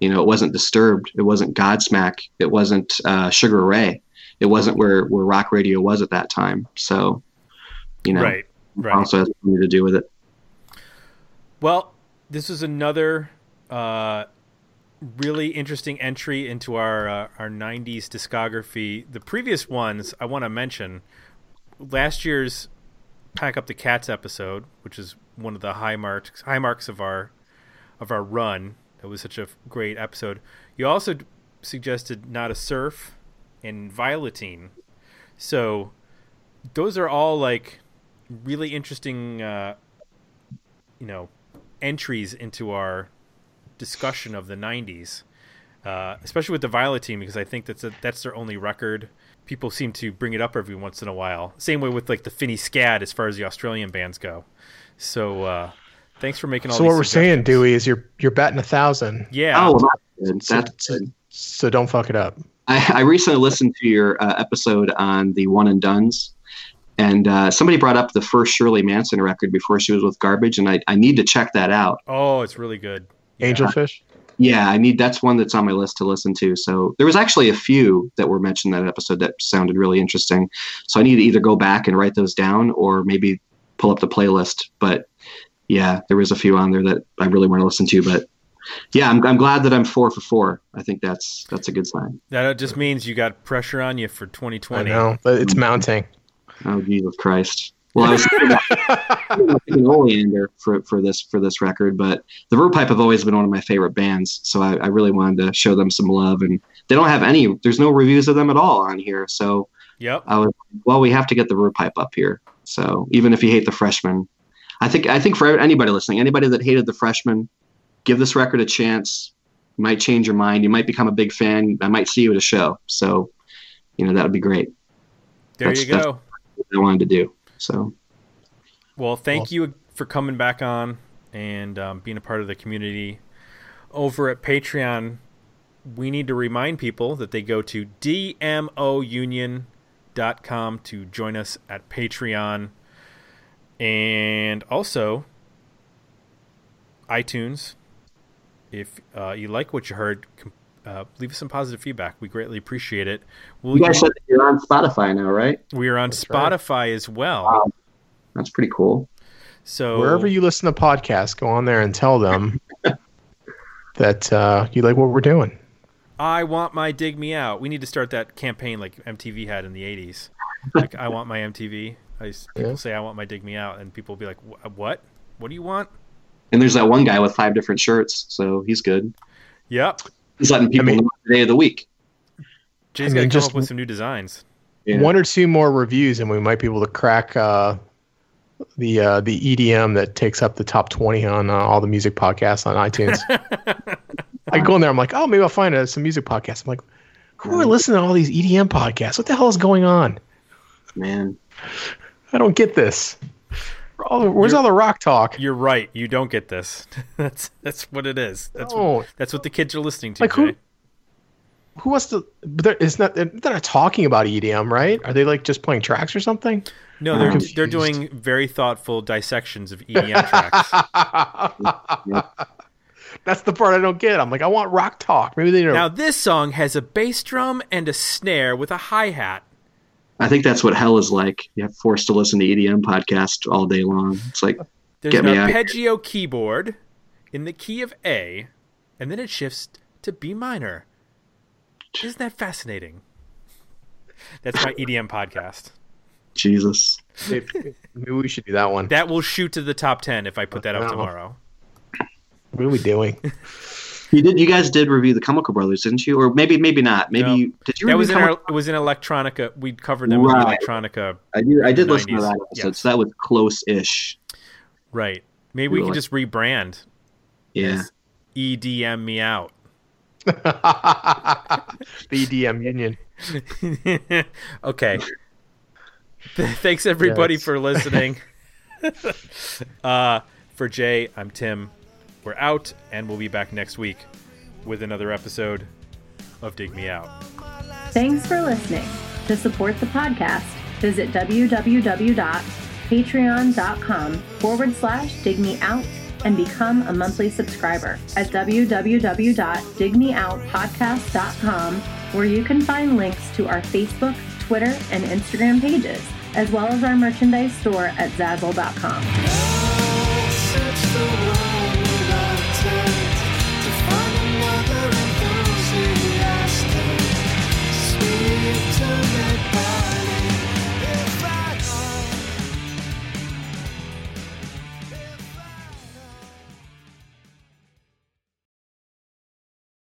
you know, it wasn't Disturbed, it wasn't Godsmack, it wasn't uh, Sugar Ray, it wasn't where where rock radio was at that time. So, you know, Right. Right. also has something to do with it. Well, this is another uh, really interesting entry into our uh, our '90s discography. The previous ones I want to mention last year's "Pack Up the Cats" episode, which is one of the high marks high marks of our of our run. That was such a great episode. You also suggested "Nada Surf" and "Violetine," so those are all like really interesting. Uh, you know entries into our discussion of the 90s uh, especially with the violetine because i think that's a, that's their only record people seem to bring it up every once in a while same way with like the Fini Scad as far as the australian bands go so uh, thanks for making all So these what we're saying. Dewey, is you're you're batting a thousand. yeah Oh, that's good. So, That's so, good. so don't fuck it up. I, I recently listened to your uh, episode on the one and duns, and uh, somebody brought up the first Shirley Manson record before she was with Garbage, and I, I need to check that out. oh it's really good Yeah. Angelfish. Yeah, I need that's one that's on my list to listen to. So there was actually a few that were mentioned in that episode that sounded really interesting. So I need to either go back and write those down or maybe pull up the playlist. But yeah, there was a few on there that I really want to listen to. But yeah, I'm, I'm glad that I'm four for four. I think that's that's a good sign. that just means you got pressure on you for 2020. I 2020 know, but it's mounting. Oh Jesus Christ! Well, I was thinking about picking Oleander for for this for this record, but the Verve Pipe have always been one of my favorite bands, so I, I really wanted to show them some love. And they don't have any. There's no reviews of them at all on here, so yep I was well. We have to get the Verve Pipe up here. So even if you hate the Freshman, I think I think for anybody listening, anybody that hated the Freshman, give this record a chance. You might change your mind. You might become a big fan. I might see you at a show. So, you know that would be great. there that's- you go I wanted to do. So. Well, thank Well- you for coming back on and um, being a part of the community. Over at Patreon, we need to remind people that they go to dmounion.com to join us at Patreon. And also, iTunes. If uh, you like what you heard, com- uh, leave us some positive feedback. We greatly appreciate it. We'll you guys said you're on Spotify now, right? we are on right. Spotify as well. Wow. That's pretty cool. So Wherever you listen to podcasts, go on there and tell them that uh, you like what we're doing. I want my dig me out. We need to start that campaign like MTV had in the '80s. Like I want my MTV. I s- people Yeah. say I want my dig me out, and people will be like, "What? What do you want?" And there's that one guy with five different shirts, so he's good. Yep. He's letting people mean- know the day of the week. Jay's And gonna come just- up with some new designs. Yeah. One or two more reviews, and we might be able to crack uh, the uh, the EDM that takes up the top twenty on uh, all the music podcasts on iTunes. I go in there, I'm like, oh, maybe I'll find uh, some music podcasts. I'm like, who are listening to all these EDM podcasts? What the hell is going on? Man, I don't get this. All the- where's all the rock talk? You're right. You don't get this. that's that's what it is. That's No. what, that's what the kids are listening to. Like who-. Who wants to? But they're, it's not. They're not talking about EDM, right? Are they like just playing tracks or something? No, they're they're doing very thoughtful dissections of EDM tracks. That's the part I don't get. I'm like, I want rock talk. Maybe they don't. Now this song has a bass drum and a snare with a hi hat. I think that's what hell is like. You're forced to listen to EDM podcast all day long. It's like, There's Get an me out. arpeggio keyboard in the key of A, and then it shifts to B minor. Isn't that fascinating? That's my EDM podcast. Jesus. maybe, maybe we should do that one. That will shoot to the top ten if I put that up tomorrow. What are we doing? You did. You guys did review the Chemical Brothers, didn't you? Or maybe, maybe not. Maybe No. you did. You That review was in our. It was in electronica. We covered them in Right. the electronica. I did. I did the listen to that episode, Yes. so that was close-ish. Right. Maybe we You can were just rebrand. Yeah. EDM me out. the EDM union. okay. Thanks everybody Yes. for listening. uh, for Jay, I'm Tim. We're out, and we'll be back next week with another episode of Dig Me Out. Thanks for listening. To support the podcast, visit www.patreon.com forward slash dig me out and become a monthly subscriber at www.digmeoutpodcast.com where you can find links to our Facebook, Twitter, and Instagram pages, as well as our merchandise store at zazzle.com.